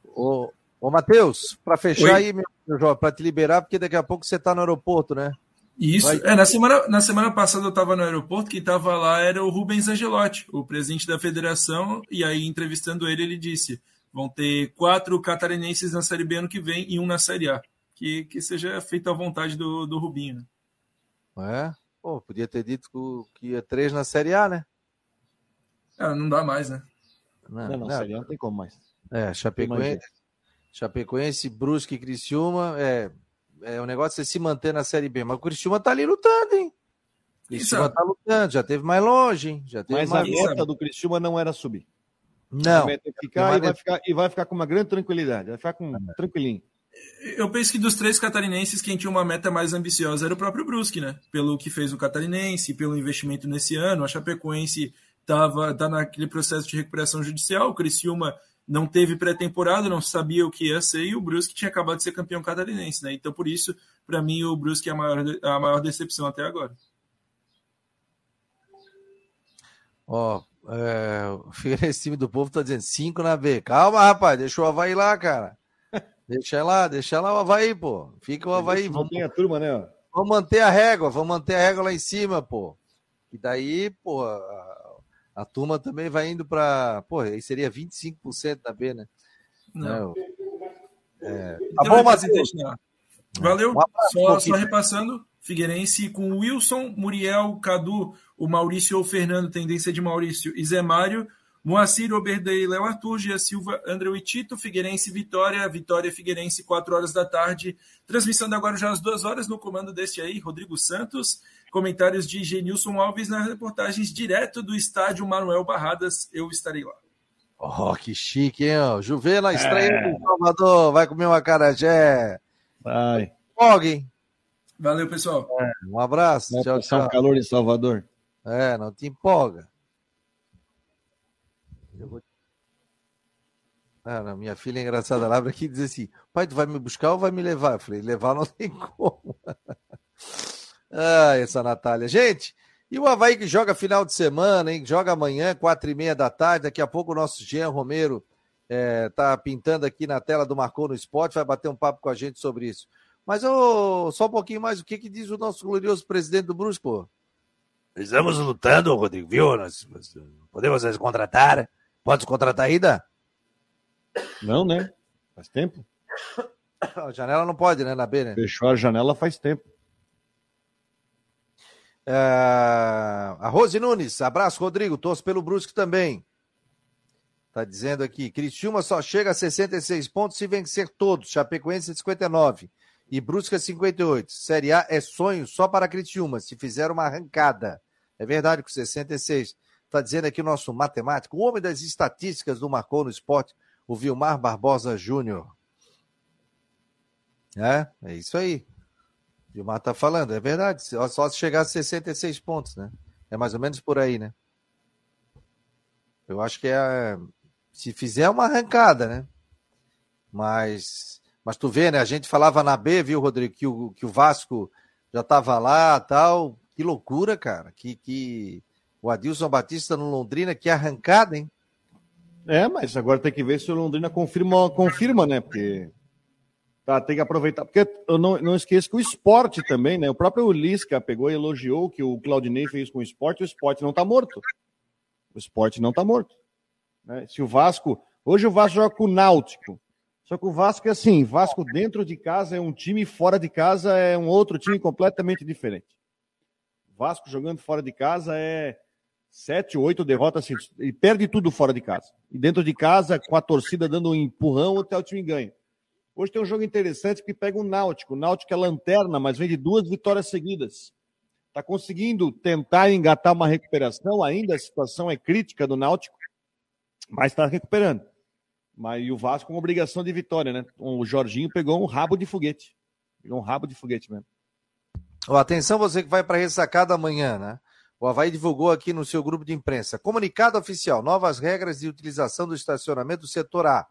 A: Ô, ô Matheus, para fechar Oi. aí, meu jovem, para te liberar, porque daqui a pouco você está no aeroporto, né?
B: Isso, Vai... é, na, semana, na semana passada eu estava no aeroporto, quem estava lá era o Rubens Angelotti, o presidente da federação, e aí entrevistando ele, ele disse: vão ter quatro catarinenses na Série B ano que vem e um na Série A. Que, que seja feita à vontade do, do Rubinho.
A: Né? É? Pô, podia ter dito que ia três na Série A, né?
B: É, não dá mais, né?
F: Não, não, não, não Série A não tem como mais.
A: É, Chapecoense, Chapecoense Brusque e Criciúma, é, é o negócio é se manter na Série B. Mas o Criciúma tá ali lutando, hein? O Criciúma tá lutando, já teve mais longe, hein? Já teve
F: Mas
A: mais
F: a meta do Criciúma não era subir.
A: Não.
F: É ficar e, vai ficar, e vai ficar com uma grande tranquilidade, vai ficar com é. tranquilinho.
B: Eu penso que dos três catarinenses, quem tinha uma meta mais ambiciosa era o próprio Brusque, né? Pelo que fez o catarinense, pelo investimento nesse ano. A Chapecoense estava tá naquele processo de recuperação judicial. O Criciúma não teve pré-temporada, não sabia o que ia ser, e o Brusque tinha acabado de ser campeão catarinense, né? Então, por isso, para mim, o Brusque é a maior, a maior decepção até agora.
A: Ó, oh, é, esse time do povo tá dizendo 5 na B. Calma, rapaz, deixa o Havaí lá, cara. Deixa lá, deixa lá o Havaí, pô. Fica o Havaí.
F: Vamos, a turma, né?
A: Vamos manter a régua, vamos manter a régua lá em cima, pô. E daí, pô, a, a turma também vai indo para. Pô, aí seria 25% da B, né?
B: Não. É, tá bom, Matheus. Valeu. Um só, só repassando. Figueirense com Wilson, Muriel, Cadu, o Maurício ou Fernando, tendência de Maurício e Zé Mário, Moacir, Oberdei, Léo Arthur, Gia Silva, André e Tito, Figueirense, Vitória, Vitória, Figueirense, 4 horas da tarde. Transmissão agora já às 2 horas no comando deste aí, Rodrigo Santos. Comentários de Genilson Alves nas reportagens direto do estádio Manuel Barradas. Eu estarei lá.
A: Oh, que chique, hein? Juvena estreia é. Salvador, vai comer uma carajé.
F: Vai.
A: Alguém.
B: Valeu, pessoal.
A: É, um abraço.
F: Vai tchau, tchau. calor em Salvador.
A: É, não te empolga. Eu vou... Ah, minha filha é engraçada, ela abre aqui e diz assim: pai, tu vai me buscar ou vai me levar? Eu falei: levar não tem como. ah, essa Natália. Gente, e o Havaí que joga final de semana, hein? Joga amanhã, quatro e meia da tarde. Daqui a pouco o nosso Jean Romero é, tá pintando aqui na tela do Marcou no Esporte, vai bater um papo com a gente sobre isso. Mas oh, só um pouquinho mais, o que, que diz o nosso glorioso presidente do Brusco?
G: Estamos lutando, Rodrigo, viu? Nós, podemos contratar. Pode contratar ainda?
F: Não, né? Faz tempo.
A: A janela não pode, né, na B, né?
F: Fechou a janela faz tempo.
A: É... A Rose Nunes, abraço, Rodrigo. Torço pelo Brusque também. Tá dizendo aqui, Criciúma só chega a 66 pontos se vencer todos. Chapecoense 59 e Brusca 58. Série A é sonho só para Criciúma, se fizer uma arrancada. É verdade, com 66. Está dizendo aqui o nosso matemático, o homem das estatísticas do Marcou no Esporte, o Vilmar Barbosa Júnior. É, é isso aí. O Vilmar está falando, é verdade. Só se chegar a 66 pontos, né? É mais ou menos por aí, né? Eu acho que é. Se fizer uma arrancada, né? Mas mas tu vê, né? A gente falava na B, viu, Rodrigo, que o, que o Vasco já estava lá tal. Que loucura, cara. Que, que o Adilson Batista no Londrina, que arrancada, hein?
F: É, mas agora tem que ver se o Londrina confirma, confirma né? Porque tá, tem que aproveitar. Porque eu não, não esqueço que o esporte também, né? O próprio Lisca pegou e elogiou que o Claudinei fez com o esporte, o esporte não tá morto. O esporte não tá morto. Né? Se o Vasco. Hoje o Vasco joga com o Náutico. Só que o Vasco é assim, Vasco dentro de casa é um time, fora de casa é um outro time completamente diferente. Vasco jogando fora de casa é sete, oito derrotas assim, e perde tudo fora de casa. E dentro de casa, com a torcida dando um empurrão, até o time ganha. Hoje tem um jogo interessante que pega o Náutico. O Náutico é lanterna, mas vem de duas vitórias seguidas. Está conseguindo tentar engatar uma recuperação, ainda a situação é crítica do Náutico, mas está recuperando. Mas e o Vasco com obrigação de vitória, né? O Jorginho pegou um rabo de foguete. Pegou um rabo de foguete mesmo.
A: Oh, atenção você que vai para ressacada amanhã, né? O Havaí divulgou aqui no seu grupo de imprensa. Comunicado oficial, novas regras de utilização do estacionamento do setor A.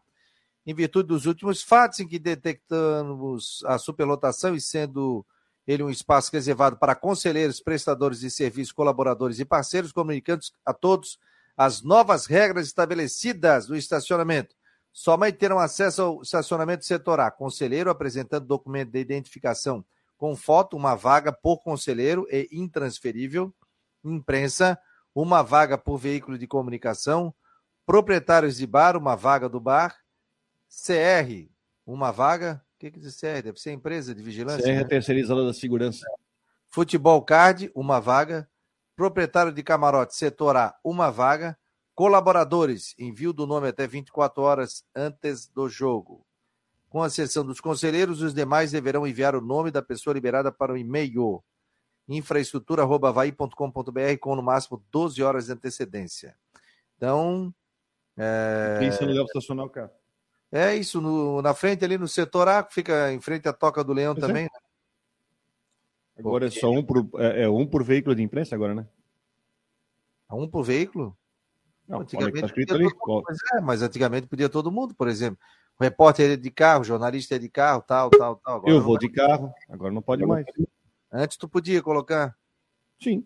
A: em virtude dos últimos fatos em que detectamos a superlotação e sendo ele um espaço reservado para conselheiros, prestadores de serviços, colaboradores e parceiros, comunicando a todos as novas regras estabelecidas no estacionamento. Somente terão acesso ao estacionamento setor A, conselheiro apresentando documento de identificação com foto, uma vaga por conselheiro e intransferível, imprensa, uma vaga por veículo de comunicação, proprietários de bar, uma vaga do bar, CR, uma vaga. O que, que diz CR? Deve ser empresa de vigilância.
F: CR é
A: né?
F: terceirizada da segurança.
A: Futebol Card, uma vaga. Proprietário de camarote, setor A, uma vaga. Colaboradores, envio do nome até 24 horas antes do jogo. Com a exceção dos conselheiros, os demais deverão enviar o nome da pessoa liberada para o e-mail infraestrutura.vai.com.br com no máximo 12 horas de antecedência. Então. É,
F: se não deve estacionar o carro.
A: é isso, no- na frente ali no setor A, fica em frente à Toca do Leão
F: Pois é.
A: também. né?
F: Agora é só um por, é, é um por veículo de imprensa agora, né?
A: Um por veículo?
F: Não, olha
A: Antigamente
F: tá escrito ali.
A: mundo, Pois é, mas antigamente podia todo mundo, por exemplo. O repórter é de carro, jornalista é de carro, tal, tal, tal. Agora
F: Eu vou de carro, agora não pode mais.
A: Antes tu podia colocar
F: Sim.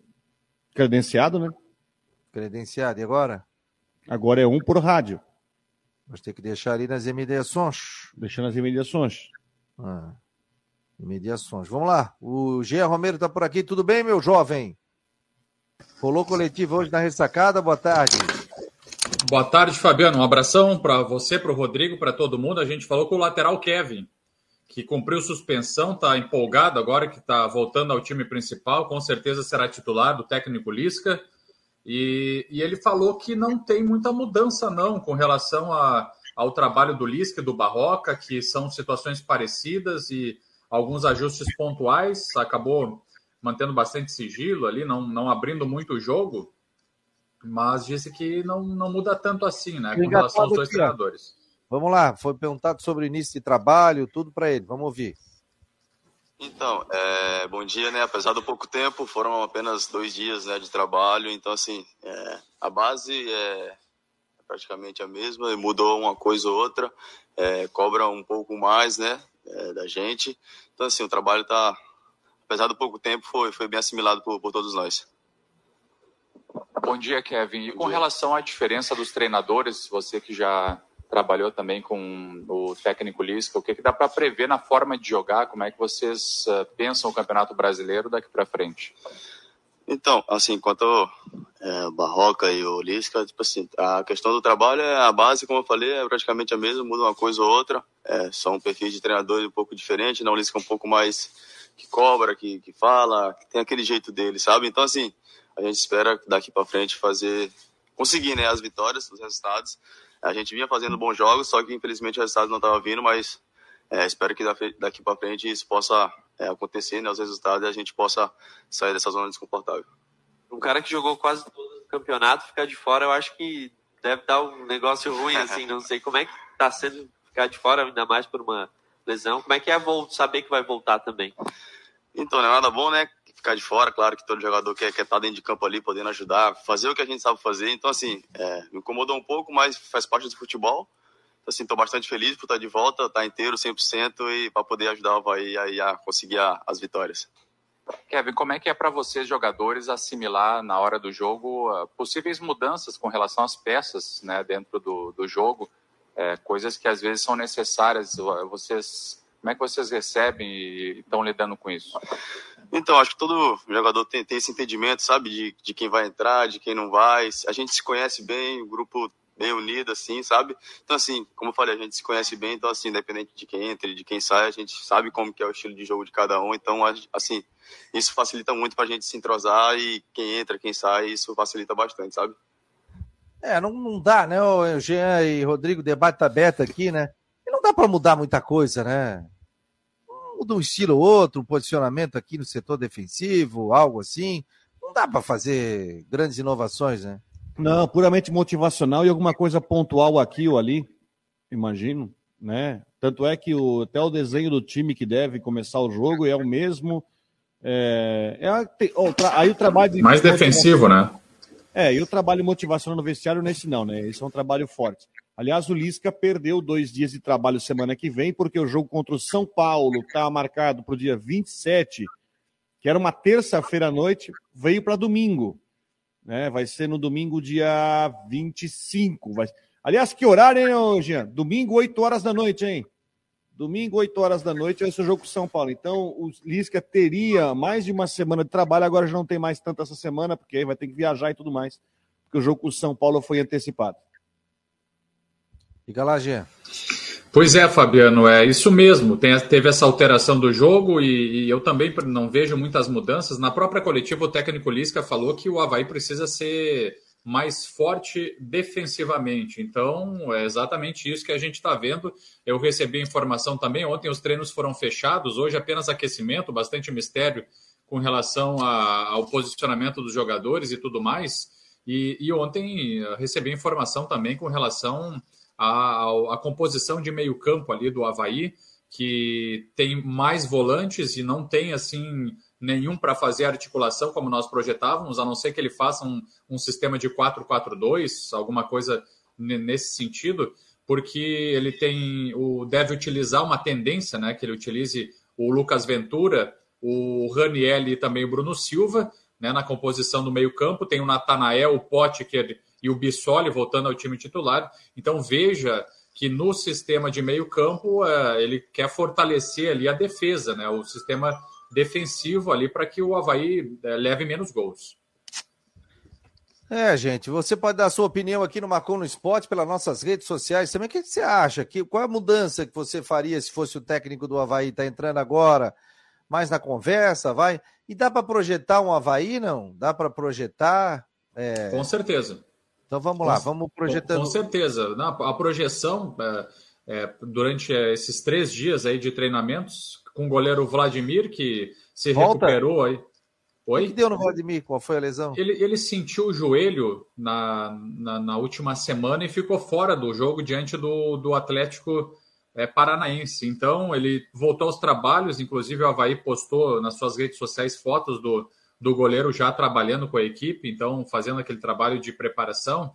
F: Credenciado, né?
A: credenciado, e agora?
F: Agora é um por rádio,
A: Vamos ter que deixar ali nas imediações.
F: deixando as imediações.
A: Ah, imediações. Vamos lá. O Jean Romero está por aqui. Tudo bem, meu jovem? Rolou coletivo hoje na ressacada. Boa tarde.
H: Boa tarde, Fabiano. Um abração para você, para o Rodrigo, para todo mundo. A gente falou com o lateral Kevin, que cumpriu suspensão, está empolgado agora que está voltando ao time principal. Com certeza será titular do técnico Lisca. E, e ele falou que não tem muita mudança, não, com relação a, ao trabalho do Lisca e do Barroca, que são situações parecidas e alguns ajustes pontuais. Acabou mantendo bastante sigilo ali, não, não abrindo muito o jogo mas disse que não, não muda tanto assim, né? Com relação aos dois treinadores.
A: Vamos lá. Foi perguntado sobre o início de trabalho, tudo para ele. Vamos ouvir.
I: Então, é, bom dia, né? Apesar do pouco tempo, foram apenas dois dias né, de trabalho, então assim, é, a base é praticamente a mesma, mudou uma coisa ou outra, é, cobra um pouco mais, né, é, da gente. Então assim, o trabalho tá, apesar do pouco tempo, foi, foi bem assimilado por, por todos nós.
J: Bom dia, Kevin. E
I: Bom
J: com
I: dia.
J: relação à diferença dos treinadores, você que já trabalhou também com o técnico Lisca, o que, que dá para prever na forma de jogar? Como é que vocês eh, pensam o Campeonato Brasileiro daqui para frente?
I: Então, assim, quanto é, o Barroca e o Lisca, tipo assim, a questão do trabalho é a base, como eu falei, é praticamente a mesma, muda uma coisa ou outra. É, são perfis de treinadores um pouco diferentes, né? O Lisca é um pouco mais que cobra, que, que fala, que tem aquele jeito dele, sabe? Então, assim, a gente espera daqui para frente fazer, conseguir, né, as vitórias, os resultados. A gente vinha fazendo bons jogos, só que infelizmente o resultado não estava vindo, mas é, espero que da- daqui para frente isso possa é, acontecer, né, os resultados, e a gente possa sair dessa zona desconfortável.
K: Um cara que jogou quase todo o campeonato, ficar de fora, eu acho que deve dar um negócio ruim, assim. Não sei como é que tá sendo ficar de fora, ainda mais por uma lesão. Como é que é saber que vai voltar também?
I: Então, não é nada bom, né? Ficar de fora, claro que todo jogador quer, estar dentro de campo ali, podendo ajudar, fazer o que a gente sabe fazer. Então, assim, é, me incomodou um pouco, mas faz parte do futebol. Então, assim, estou bastante feliz por estar de volta, estar inteiro, 100%, e para poder ajudar o Havaí aí a conseguir a- as vitórias.
J: Kevin, como é que é para vocês, jogadores, assimilar na hora do jogo ah, possíveis mudanças com relação às peças né, dentro do, do jogo? É, coisas que às vezes são necessárias. Vocês, como é que vocês recebem e estão lidando com isso?
I: Então, acho que todo jogador tem, tem esse entendimento, sabe, de, de quem vai entrar, de quem não vai. A gente se conhece bem, o grupo bem unido, assim, sabe? Então, assim, como eu falei, a gente se conhece bem, então, assim, independente de quem entra e de quem sai, a gente sabe como que é o estilo de jogo de cada um. Então, assim, isso facilita muito pra gente se entrosar e quem entra, quem sai, isso facilita bastante, sabe?
A: É, não, não dá, né? O Jean e Rodrigo, debate tá aberto aqui, né? E não dá para mudar muita coisa, né? Muda um estilo ou outro, um posicionamento aqui no setor defensivo, algo assim. Não dá para fazer grandes inovações, né?
F: Não, puramente motivacional e alguma coisa pontual aqui ou ali, imagino, né? Tanto é que o, até o desenho do time que deve começar o jogo é o mesmo. É, é tem- ó, tra- aí o trabalho de-
H: Mais defensivo, né?
F: É, e o trabalho motivacional no vestiário nesse não, né? Esse é um trabalho forte. Aliás, o Lisca perdeu dois dias de trabalho semana que vem, porque o jogo contra o São Paulo, estava marcado para o dia 27, que era uma terça-feira à noite, veio para domingo. Né? Vai ser no domingo, dia 25. Vai... Aliás, que horário, hein, Jean? Domingo, 8 horas da noite, hein? Domingo, 8 horas da noite, vai ser o jogo com São Paulo. Então, o Lisca teria mais de uma semana de trabalho, agora já não tem mais tanto essa semana, porque aí vai ter que viajar e tudo mais, porque o jogo com São Paulo foi antecipado.
A: Fica lá, Gê.
H: Pois é, Fabiano, é isso mesmo. Tem, teve essa alteração do jogo e, e, eu também não vejo muitas mudanças. Na própria coletiva, o técnico Lisca falou que o Havaí precisa ser mais forte defensivamente. Então, é exatamente isso que a gente está vendo. Eu recebi informação também. Ontem os treinos foram fechados, hoje apenas aquecimento, bastante mistério com relação a, ao posicionamento dos jogadores e tudo mais. E, e ontem recebi informação também com relação a, a composição de meio campo ali do Havaí, que tem mais volantes e não tem assim nenhum para fazer articulação como nós projetávamos, a não ser que ele faça um, um sistema de 4-4-2, alguma coisa nesse sentido, porque ele tem o deve utilizar uma tendência, né, que ele utilize o Lucas Ventura, o Raniel e também o Bruno Silva, né, na composição do meio-campo, tem o Natanael, o Potker e o Bissoli voltando ao time titular. Então veja que no sistema de meio campo é, ele quer fortalecer ali a defesa, né? O sistema defensivo ali para que o Havaí é, leve menos gols.
A: É, gente, você pode dar a sua opinião aqui no Marcon no Esporte pelas nossas redes sociais também. O que você acha? Que, qual é a mudança que você faria se fosse o técnico do Havaí? Está entrando agora mais na conversa, vai? E dá para projetar um Havaí, não? Dá para projetar?
H: É... Com certeza.
A: Então vamos lá, vamos projetando.
H: Com, certeza. a projeção é, é, durante esses três dias aí de treinamentos, com o goleiro Vladimir, que se Volta. recuperou aí.
A: Oi? O que deu no Vladimir? Qual foi a lesão?
H: Ele, ele sentiu o joelho na, na, na, última semana e ficou fora do jogo diante do, do Atlético é, Paranaense. Então, ele voltou aos trabalhos, inclusive o Havaí postou nas suas redes sociais fotos do, do goleiro já trabalhando com a equipe, então fazendo aquele trabalho de preparação.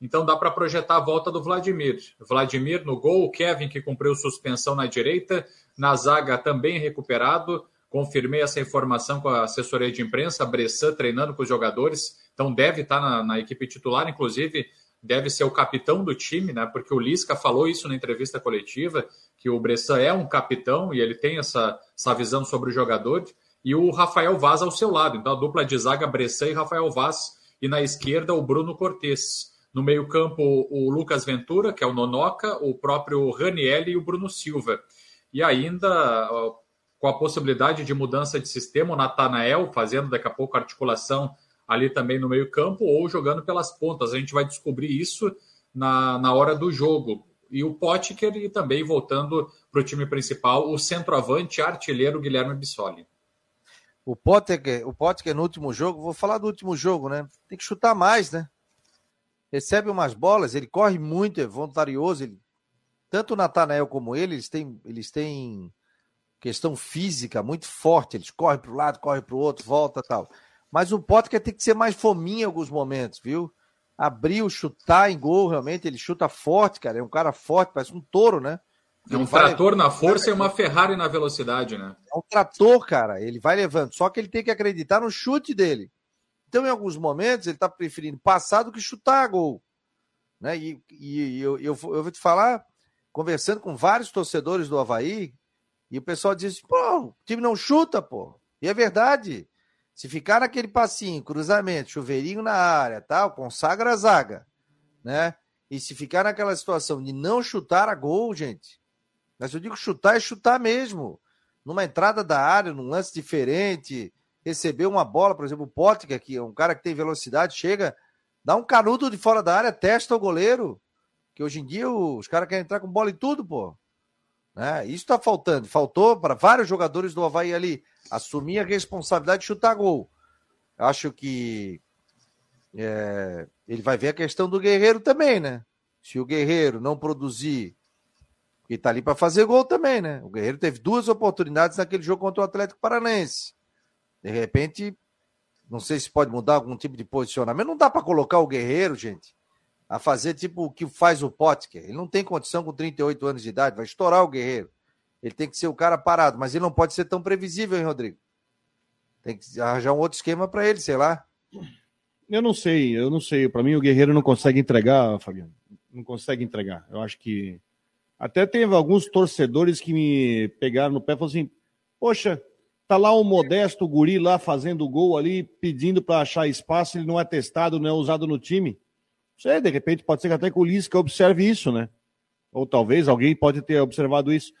H: Então dá para projetar a volta do Vladimir. Vladimir no gol, Kevin que cumpriu suspensão na direita, na zaga também recuperado. Confirmei essa informação com a assessoria de imprensa, Bressan treinando com os jogadores, então deve estar tá na, na equipe titular, inclusive deve ser o capitão do time, né? Porque o Lisca falou isso na entrevista coletiva, que o Bressan é um capitão e ele tem essa, essa visão sobre o jogador e o Rafael Vaz ao seu lado. Então a dupla de zaga Bressan e Rafael Vaz, e na esquerda o Bruno Cortes. No meio-campo, o Lucas Ventura, que é o Nonoca, o próprio Raniel e o Bruno Silva. E ainda com a possibilidade de mudança de sistema, o Natanael fazendo daqui a pouco articulação ali também no meio-campo ou jogando pelas pontas. A gente vai descobrir isso na, na hora do jogo. E o Potker e também voltando para o time principal, o centroavante artilheiro Guilherme Bissoli.
A: O Potter, o Potter no último jogo, vou falar do último jogo, né? Tem que chutar mais, né? Recebe umas bolas, ele corre muito, é voluntarioso. Ele... Tanto o Natanael como ele, eles têm, eles têm questão física muito forte. Eles correm para o lado, correm para o outro, volta tal. Mas o Potter tem que ser mais fominho em alguns momentos, viu? Abrir, chutar em gol, realmente. Ele chuta forte, cara. É um cara forte, parece um touro, né?
H: É um trator na força e uma Ferrari na velocidade, né?
A: É um trator, cara. Ele vai levando. Só que ele tem que acreditar no chute dele. Então, em alguns momentos, ele está preferindo passar do que chutar gol. Né? E, e eu, eu, eu, vou te falar, conversando com vários torcedores do Havaí, e o pessoal diz: pô, o time não chuta, pô. E é verdade. Se ficar naquele passinho, cruzamento, chuveirinho na área, tal, consagra a zaga, né? E se ficar naquela situação de não chutar a gol, gente, mas eu digo chutar é chutar mesmo. Numa entrada da área, num lance diferente, receber uma bola, por exemplo, o Potker, que é um cara que tem velocidade, chega, dá um canudo de fora da área, testa o goleiro. Que hoje em dia os caras querem entrar com bola e tudo, pô. Né? Isso tá faltando. Faltou para vários jogadores do Havaí ali assumir a responsabilidade de chutar gol. Acho que é, ele vai ver a questão do Guerreiro também, né? Se o Guerreiro não produzir porque tá ali para fazer gol também, né? O Guerreiro teve duas oportunidades naquele jogo contra o Atlético Paranense. De repente, não sei se pode mudar algum tipo de posicionamento. Não dá para colocar o Guerreiro, gente, a fazer tipo o que faz o Potker. Ele não tem condição com 38 anos de idade, vai estourar o Guerreiro. Ele tem que ser o cara parado, mas ele não pode ser tão previsível, hein, Rodrigo? Tem que arranjar um outro esquema para ele, sei lá.
F: Eu não sei, eu não sei. Para mim, o Guerreiro não consegue entregar, Fabiano. Não consegue entregar. Eu acho que. Até teve alguns torcedores que me pegaram no pé e falaram assim: Poxa, tá lá um modesto guri lá fazendo gol ali, pedindo para achar espaço, ele não é testado, não é usado no time. Sei, de repente pode ser que até que o Lisca observe isso, né? Ou talvez alguém pode ter observado isso.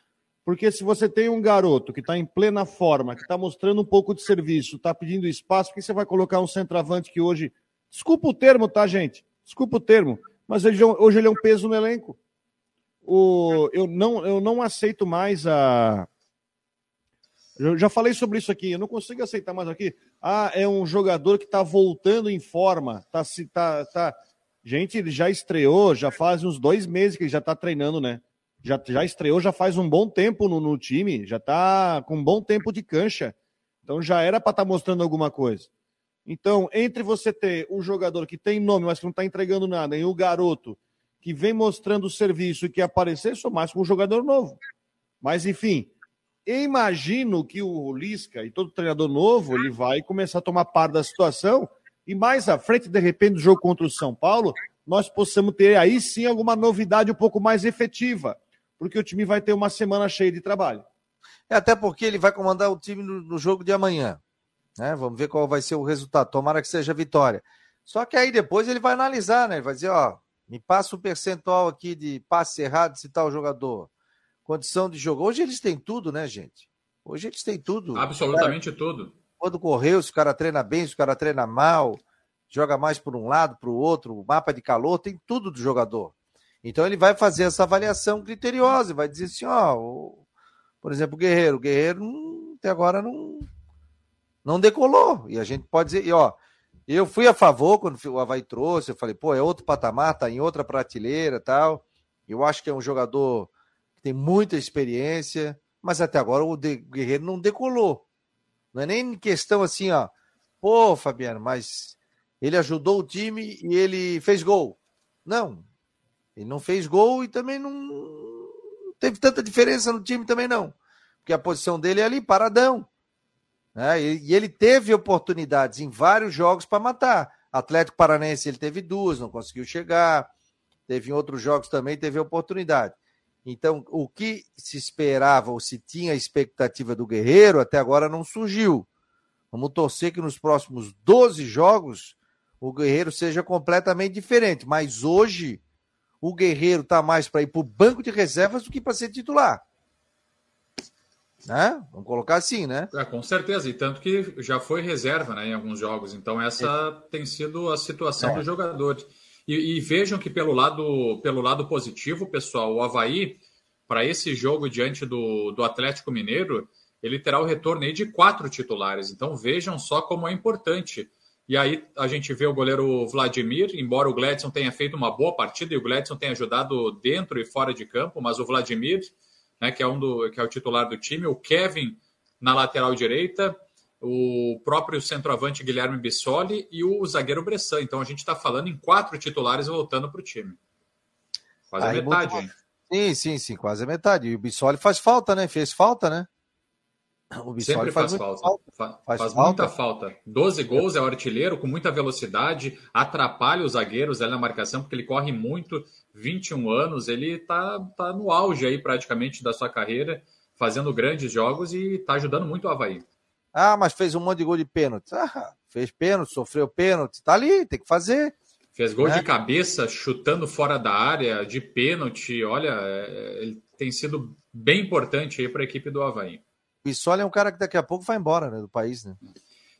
F: Porque se você tem um garoto que está em plena forma, que está mostrando um pouco de serviço, está pedindo espaço, por que você vai colocar um centroavante que hoje. Desculpa o termo, tá, gente? Desculpa o termo. Mas hoje ele é um peso no elenco. O, eu, não, eu não aceito mais a. Eu já falei sobre isso aqui, eu não consigo aceitar mais aqui. Ah, é um jogador que está voltando em forma, tá, tá, tá, Gente, ele já estreou, já faz uns dois meses que ele já está treinando, né? Já, já estreou, já faz um bom tempo no, no time, já está com um bom tempo de cancha. Então já era para estar tá mostrando alguma coisa. Então, entre você ter o jogador que tem nome, mas que não está entregando nada, e o garoto que vem mostrando o serviço e que aparecer, sou mais com um jogador novo. Mas, enfim, imagino que o Lisca e todo treinador novo, ele vai começar a tomar parte da situação e mais à frente, de repente, do jogo contra o São Paulo, nós possamos ter aí sim alguma novidade um pouco mais efetiva, porque o time vai ter uma semana cheia de trabalho.
A: É até porque ele vai comandar o time no, no jogo de amanhã. Né? Vamos ver qual vai ser o resultado. Tomara que seja vitória. Só que aí depois ele vai analisar, né? Ele vai dizer, ó, me passa o um percentual aqui de passe errado se tal jogador. Condição de jogo. Hoje eles têm tudo, né, gente? Hoje eles têm tudo.
H: Absolutamente tudo
A: quando correu, se o cara treina bem, se o cara treina mal, joga mais por um lado, para o outro, mapa de calor, tem tudo do jogador. Então ele vai fazer essa avaliação criteriosa, vai dizer assim, ó, o, por exemplo, o Guerreiro, o Guerreiro até agora não não decolou. E a gente pode dizer, e ó, eu fui a favor quando o Havaí trouxe, eu falei, pô, é outro patamar, tá em outra prateleira, tal. Eu acho que é um jogador que tem muita experiência, mas até agora o Guerreiro não decolou. Não é nem questão assim, ó. Pô, Fabiano, mas ele ajudou o time e ele fez gol. Não. Ele não fez gol e também não teve tanta diferença no time também não. Porque a posição dele é ali, paradão. Né? E ele teve oportunidades em vários jogos para matar. Atlético Paranense ele teve duas, não conseguiu chegar. Teve em outros jogos também, teve oportunidade. Então, o que se esperava ou se tinha expectativa do Guerreiro até agora não surgiu. Vamos torcer que nos próximos 12 jogos o Guerreiro seja completamente diferente. Mas hoje o Guerreiro está mais para ir para o banco de reservas do que para ser titular. Né? Vamos colocar assim, né?
H: É, com certeza, e tanto que já foi reserva né, em alguns jogos. Então, essa é. tem sido a situação é. do jogador. E, e, vejam que pelo lado, pelo lado positivo, pessoal, o Havaí, para esse jogo diante do, do Atlético Mineiro, ele terá o retorno aí de quatro titulares. Então vejam só como é importante. E aí a gente vê o goleiro Vladimir, embora o Gladson tenha feito uma boa partida e o Gladson tenha ajudado dentro e fora de campo, mas o Vladimir, né, que é um do que é o titular do time, o Kevin na lateral direita, o próprio centroavante Guilherme Bissoli e o zagueiro Bressan. Então a gente está falando em quatro titulares voltando para o time. Quase Aí, a metade, hein?
A: Sim, sim, sim, quase a metade. E o Bissoli faz falta, né? Fez falta, né?
H: O Bissoli Sempre faz, faz falta. falta. Faz, faz falta. muita falta. 12 gols, é o artilheiro com muita velocidade, atrapalha os zagueiros ali na marcação, porque ele corre muito, 21 anos, ele tá, tá no auge aí praticamente da sua carreira, fazendo grandes jogos e tá ajudando muito o Havaí.
A: Ah, mas fez um monte de gol de pênalti. Ah, fez pênalti, sofreu pênalti. Tá ali, tem que fazer.
H: Fez gol né? de cabeça, chutando fora da área, de pênalti. Olha, é, ele tem sido bem importante aí para a equipe do Havaí.
A: O Bissoli é um cara que daqui a pouco vai embora né, do país, né?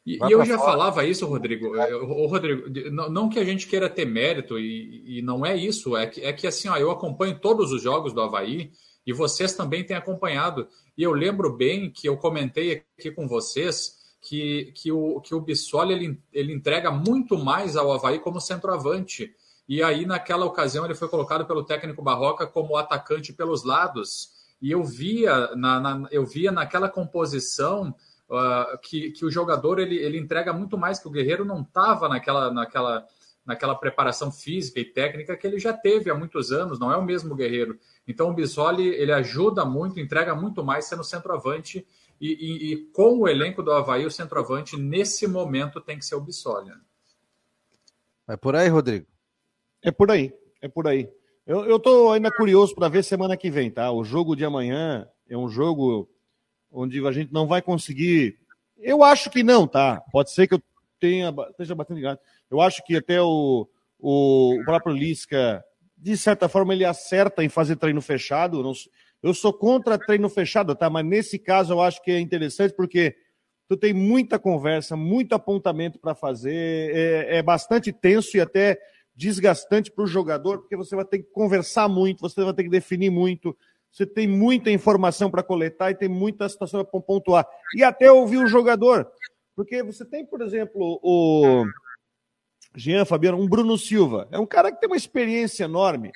H: E, e eu já fora. falava isso, Rodrigo. O Rodrigo, não, não, que a gente queira ter mérito, e, e, não é isso, é que, é que assim, ó, eu acompanho todos os jogos do Havaí e vocês também têm acompanhado. E eu lembro bem que eu comentei aqui com vocês que, que, o, que o Bissoli ele, ele entrega muito mais ao Havaí como centroavante. E aí, naquela ocasião, ele foi colocado pelo técnico Barroca como atacante pelos lados. E eu via, na, na eu via naquela composição uh, que, que o jogador ele, ele entrega muito mais, que o Guerreiro não estava naquela, naquela, naquela preparação física e técnica que ele já teve há muitos anos, não é o mesmo Guerreiro. Então o Bissoli ele ajuda muito, entrega muito mais sendo centroavante e, e, e com o elenco do Havaí, o centroavante nesse momento tem que ser o Bissoli. né?
A: É por aí, Rodrigo?
F: É por aí, é por aí. Eu, tô ainda curioso para ver semana que vem, tá? O jogo de amanhã é um jogo onde a gente não vai conseguir. Eu acho que não, tá? Pode ser que eu tenha, esteja batendo ligado. Eu acho que até o, o, o próprio Lisca, de certa forma, ele acerta em fazer treino fechado. Eu sou contra treino fechado, tá? Mas nesse caso eu acho que é interessante porque tu tem muita conversa, muito apontamento para fazer, é, é bastante tenso e até desgastante para o jogador, porque você vai ter que conversar muito, você vai ter que definir muito, você tem muita informação para coletar e tem muita situação para pontuar. E até ouvir o jogador. Porque você tem, por exemplo, o Jean Fabiano, um Bruno Silva. É um cara que tem uma experiência enorme.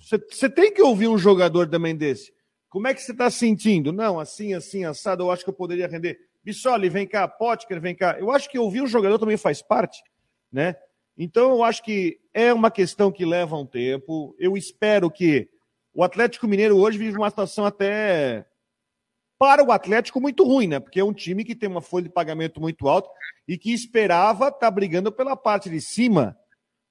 F: Você, você tem que ouvir um jogador também desse. Como é que você está sentindo? Não, assim, assim, assado, eu acho que eu poderia render. Bissoli, vem cá, Potker, vem cá. Eu acho que ouvir o jogador também faz parte, né? Então, eu acho que é uma questão que leva um tempo. Eu espero que o Atlético Mineiro hoje vive uma situação até para o Atlético muito ruim, né? Porque é um time que tem uma folha de pagamento muito alta e que esperava estar tá brigando pela parte de cima.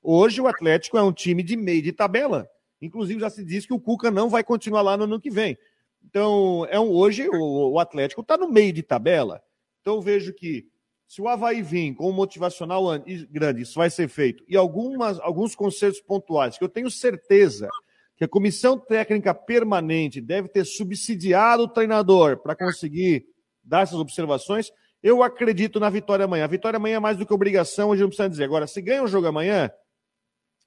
F: Hoje o Atlético é um time de meio de tabela. Inclusive já se diz que o Cuca não vai continuar lá no ano que vem. Então, é um, hoje o, o Atlético está no meio de tabela. Então, vejo que se o Havaí vir com um motivacional grande, isso vai ser feito, e algumas, alguns conselhos pontuais, que eu tenho certeza que a comissão técnica permanente deve ter subsidiado o treinador para conseguir dar essas observações, eu acredito na vitória amanhã. A vitória amanhã é mais do que obrigação, gente não precisa dizer. Agora, se ganha o jogo amanhã,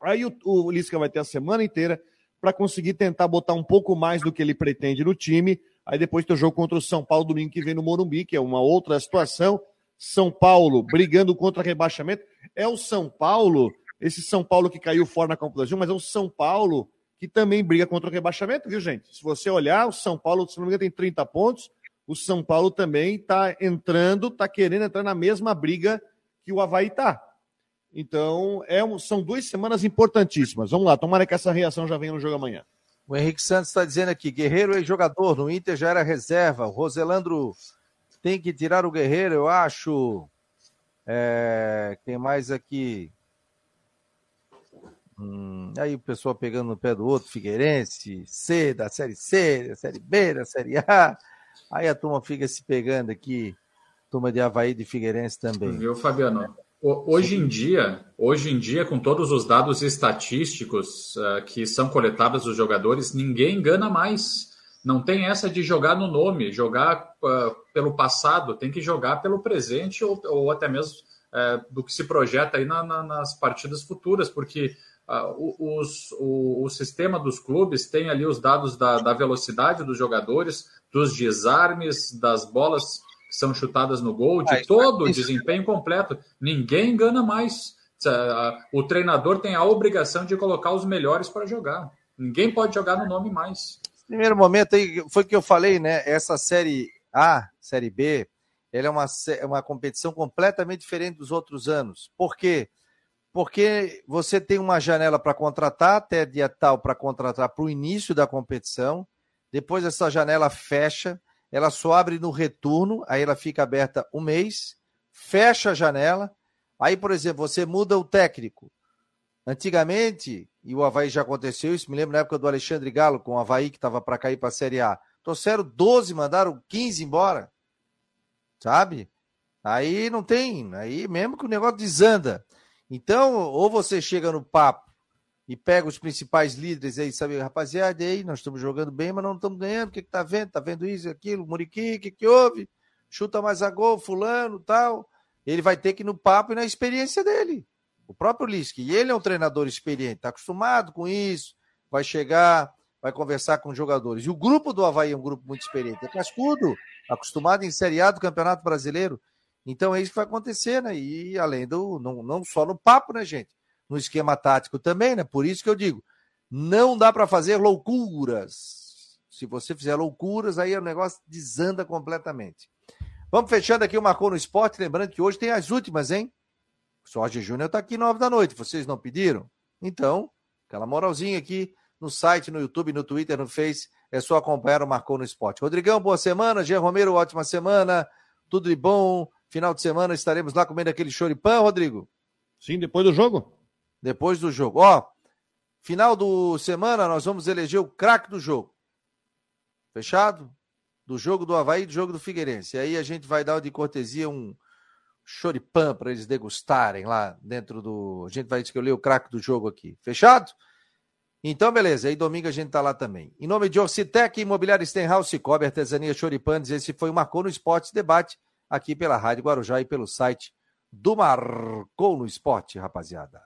F: aí o, o Lisca vai ter a semana inteira para conseguir tentar botar um pouco mais do que ele pretende no time. Aí depois tem o jogo contra o São Paulo domingo que vem no Morumbi, que é uma outra situação. São Paulo brigando contra rebaixamento. É o São Paulo, esse São Paulo que caiu fora na Copa do Brasil, mas é o São Paulo que também briga contra o rebaixamento, viu, gente? Se você olhar, o São Paulo, se não me engano, tem 30 pontos. O São Paulo também está entrando, está querendo entrar na mesma briga que o Havaí está. Então, é um, são duas semanas importantíssimas. Vamos lá, tomara que essa reação já venha no jogo amanhã.
A: O Henrique Santos está dizendo aqui: Guerreiro é jogador, no Inter já era reserva. O Roselandro tem que tirar o Guerreiro, eu acho. É, quem mais aqui? Hum, aí o pessoal pegando no pé do outro, Figueirense, C, da Série C, da Série B, da Série A. Aí a turma fica se pegando aqui, turma de Havaí de Figueirense também.
H: Viu, Fabiano? Hoje em dia, hoje em dia, com todos os dados estatísticos uh, que são coletados dos jogadores, ninguém engana mais. Não tem essa de jogar no nome, jogar uh, pelo passado, tem que jogar pelo presente ou, ou até mesmo uh, do que se projeta aí na, na, nas partidas futuras, porque o, os, o, o, sistema dos clubes tem ali os dados da, da velocidade dos jogadores, dos desarmes, das bolas que são chutadas no gol, de todo o desempenho completo. Ninguém engana mais. O treinador tem a obrigação de colocar os melhores para jogar. Ninguém pode jogar no nome mais.
A: Primeiro momento aí, foi que eu falei, né? Essa série A, série B, ela é uma, é uma competição completamente diferente dos outros anos. Por quê? Porque você tem uma janela para contratar, até dia tal para contratar para o início da competição. Depois essa janela fecha ela só abre no retorno, aí ela fica aberta um mês, fecha a janela. Aí, por exemplo, você muda o técnico. Antigamente, e o Havaí já aconteceu isso, me lembro na época do Alexandre Galo com o Havaí que estava para cair para a Série A. Trouxeram 12, mandaram 15 embora. Sabe? Aí não tem, aí mesmo que o negócio desanda. Então, ou você chega no papo e pega os principais líderes aí, sabe, rapaziada, aí nós estamos jogando bem, mas não estamos ganhando, o que, que tá vendo? Tá vendo isso, aquilo, Muriqui, o que, que houve? Chuta mais a gol, fulano, tal. Ele vai ter que ir no papo e na experiência dele. O próprio Lisk, e ele é um treinador experiente, tá acostumado com isso, vai chegar, vai conversar com os jogadores. E o grupo do Havaí é um grupo muito experiente, é cascudo, acostumado em Série A do Campeonato Brasileiro. Então é isso que vai acontecer, né? E além do, não, não só no papo, né, gente? no esquema tático também, né? Por isso que eu digo, não dá para fazer loucuras. Se você fizer loucuras, aí o negócio desanda completamente. Vamos fechando aqui o Marcou no Esporte, lembrando que hoje tem as últimas, hein? Jorge Júnior está aqui nove da noite, vocês não pediram? Então, aquela moralzinha aqui no site, no YouTube, no Twitter, no Face, é só acompanhar o Marcou no Esporte. Rodrigão, boa semana. Jean Romero, ótima semana. Tudo de bom. Final de semana estaremos lá comendo aquele choripã, Rodrigo?
F: Sim, depois do jogo.
A: Depois do jogo. Ó, final do semana nós vamos eleger o craque do jogo. Fechado? Do jogo do Havaí e do jogo do Figueirense. E aí a gente vai dar de cortesia um choripã para eles degustarem lá dentro do. A gente vai escolher o craque do jogo aqui. Fechado? Então, beleza. Aí domingo a gente tá lá também. Em nome de Orcitec, Imobiliário Stenhouse, Cicobi, Artesania Choripanes, esse foi o Marcou no Esporte Debate, aqui pela Rádio Guarujá e pelo site do Marcou no Esporte, rapaziada.